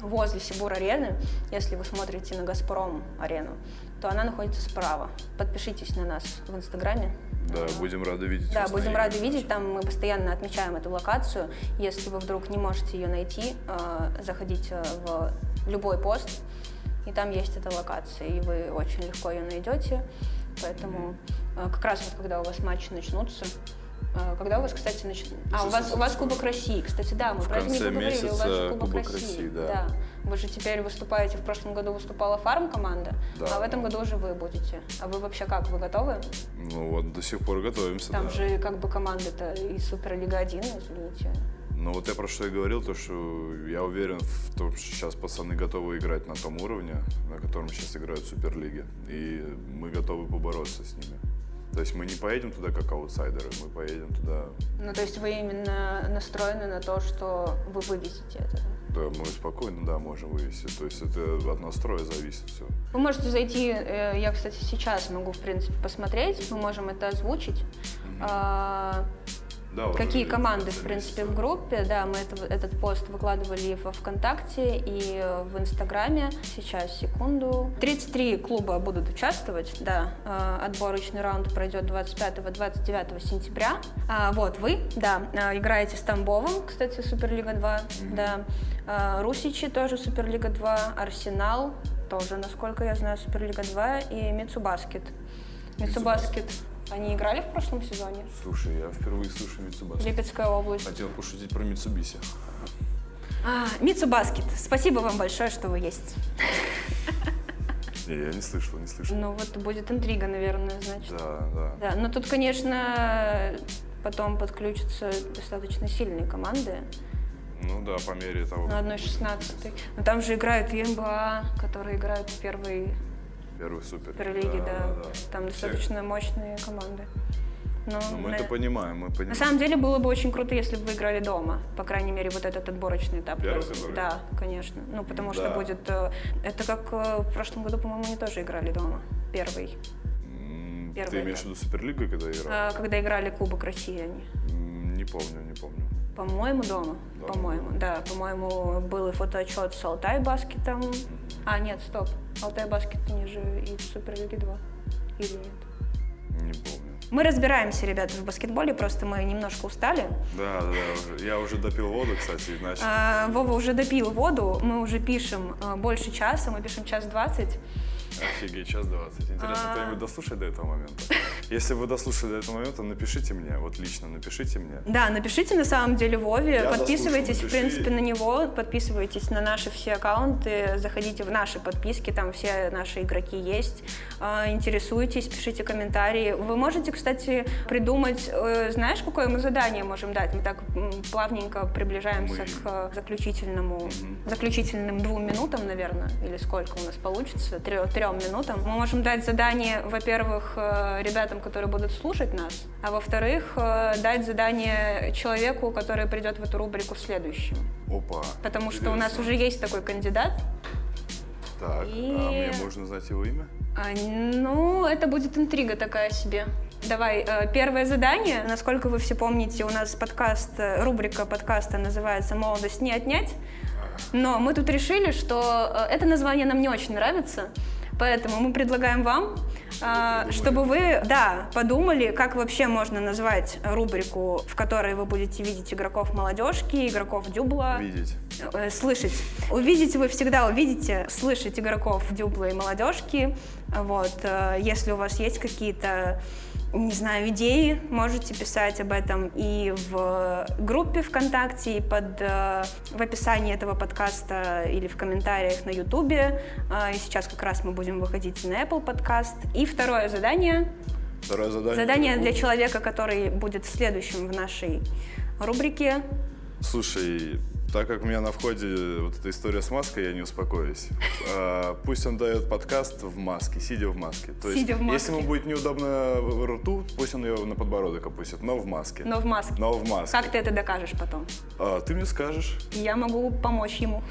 возле Сибур-арены, если вы смотрите на «Газпром-арену», то она находится справа. Подпишитесь на нас в Инстаграме. Да, будем рады видеть. Да, будем рады видеть. Там мы постоянно отмечаем эту локацию. Если вы вдруг не можете ее найти, э, заходите в любой пост, и там есть эта локация, и вы очень легко ее найдете. Поэтому э, как раз вот когда у вас матчи начнутся, когда у вас, кстати, начнут... А, у вас, у вас Кубок России, кстати, да, мы В про это не конце поговорили. у вас месяца Кубок, Кубок России. России, да. Вы же теперь выступаете, в прошлом году выступала фарм-команда, Да. а в этом году уже вы будете. А вы вообще как, вы готовы? Ну вот, до сих пор готовимся, Там да. же как бы команда-то из Суперлига 1, извините. Ну вот я про что и говорил, то что я уверен в том, что сейчас пацаны готовы играть на том уровне, на котором сейчас играют в Суперлиге. И мы готовы побороться с ними. То есть мы не поедем туда как аутсайдеры, мы поедем туда, Ну, то есть вы именно настроены на то, что вы вывезете это. да, мы спокойно, да, можем вывести. То есть это от настроя зависит все. Вы можете зайти, э, я, кстати, сейчас могу, в принципе, посмотреть, мы можем это озвучить. А, Да, вот какие уже команды, в принципе, в группе. Да, мы это- этот пост выкладывали во ВКонтакте и в Инстаграме. Сейчас, секунду. 33 клуба будут участвовать, да. Э, Отборочный раунд пройдет 25-29 сентября. А, вот, вы, да, э, играете с Тамбовом, кстати, Суперлига 2, да. Э, Русичи тоже Суперлига 2, Арсенал тоже, насколько я знаю, Суперлига 2 и Мицубаскет. Мицубаскет. Они играли в прошлом сезоне? Слушай, я впервые слышу Митсубаси. Липецкая область. Хотел пошутить про Митсубиси. А, Мицубаскет, спасибо вам большое, что вы есть. Не, я не слышал, не слышал. Ну вот будет интрига, наверное, значит. Да, да. Да, но тут, конечно, потом подключатся достаточно сильные команды Ну да, по мере того. на как 1-16. Но там же играют и МБА, которые играют в первой Первый супер. суперлиге, да. да. Там достаточно мощные команды. Но, Ну, мы на- это понимаем, мы понимаем. На самом деле было бы очень круто, если бы вы играли дома. По крайней мере, вот этот отборочный этап. Первый, который? Да, конечно. Ну, потому что Да. будет... э, Это как э, в прошлом году, по-моему, они тоже играли дома. Первый. М, Первый Ты имеешь в виду Суперлигу, когда играл? А, Когда играли Кубок России они. М, Не помню, не помню. По-моему, дома. По-моему, да. По-моему, был и фотоотчет с Алтай Баскетом. А, нет, стоп. Алтай Баскет, они же и в Суперлиге 2. Или нет? Не помню. Мы разбираемся, ребята, в баскетболе, просто мы немножко устали. Да, да, Я уже допил воду, кстати, иначе. А, Вова уже допил воду, мы уже пишем а, больше часа, мы пишем час двадцать. Офигеть, час двадцать. Интересно, А. кто-нибудь дослушает до этого момента? Если вы дослушали до этого момента, напишите мне, вот лично напишите мне. Да, напишите на самом деле Вове, Я подписывайтесь, дослушал, в принципе, на него, подписывайтесь на наши все аккаунты, заходите в наши подписки, там все наши игроки есть, А, интересуйтесь, пишите комментарии. Вы можете, кстати, придумать, э, знаешь, какое мы задание можем дать? Мы так плавненько приближаемся Мы- к э, заключительному, заключительным двум минутам, наверное, или сколько у нас получится, трё- трем минутам. Мы можем дать задание, во-первых, э, ребятам, которые будут слушать нас, а во-вторых, э, дать задание человеку, который придет в эту рубрику следующим. Опа. Потому что у нас интересно. уже есть такой кандидат. Так, И- а мне можно знать его имя? А, ну, это будет интрига такая себе. Давай, э, первое задание. Насколько вы все помните, у нас подкаст, рубрика подкаста называется «Молодость не отнять». Но мы тут решили, что это название нам не очень нравится, поэтому мы предлагаем вам, э, чтобы вы, да, подумали, как вообще можно назвать рубрику, в которой вы будете видеть игроков молодежки, игроков дюбла. Видеть. Э, слышать. Увидеть вы всегда увидите, слышать игроков дюбла и молодежки. Вот. э, Если у вас есть какие-то не знаю, идеи, можете писать об этом и в группе ВКонтакте, и под, э, в описании этого подкаста или в комментариях на Ютубе. Э, И сейчас как раз мы будем выходить на Apple подкаст. И второе задание. Второе задание. Задание для человека, который будет следующим в нашей рубрике. Слушай, так как у меня на входе вот эта история с маской, я не успокоюсь. А, Пусть он дает подкаст в маске, сидя в маске. То есть, Сидя в если ему маске. будет неудобно в рту, пусть он ее на подбородок опустит, но в маске. Но в маске. Но в маске. Как ты это докажешь потом? А, ты мне скажешь, Я могу помочь ему.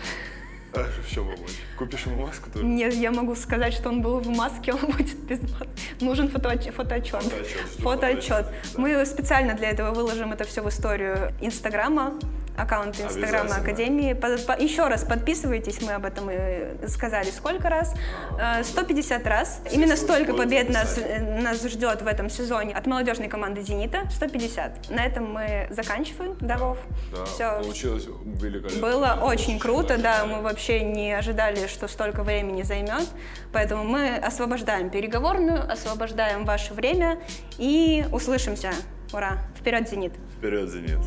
а, чем помочь? Купишь ему маску тоже? Нет, я могу сказать, что он был в маске, он будет без маски. Нужен фотоотчет. фотоотчет. Фотоотчет, Фотоотчет. фотоотчет, да. Мы специально для этого выложим это все в историю Инстаграма, аккаунт Инстаграма. Академии. По- по- еще раз подписывайтесь, мы об этом и сказали сколько раз. Э, 150 раз. Все Именно столько побед нас, э, нас ждет в этом сезоне от молодежной команды «Зенита». 150. На этом мы заканчиваем. Да, Вов? Да, Всё. получилось великолепно. Было очень круто, да, мы вообще не ожидали, что столько времени займет, поэтому мы освобождаем переговорную, освобождаем ваше время и услышимся. Ура! Вперед, Зенит! Вперед, Зенит.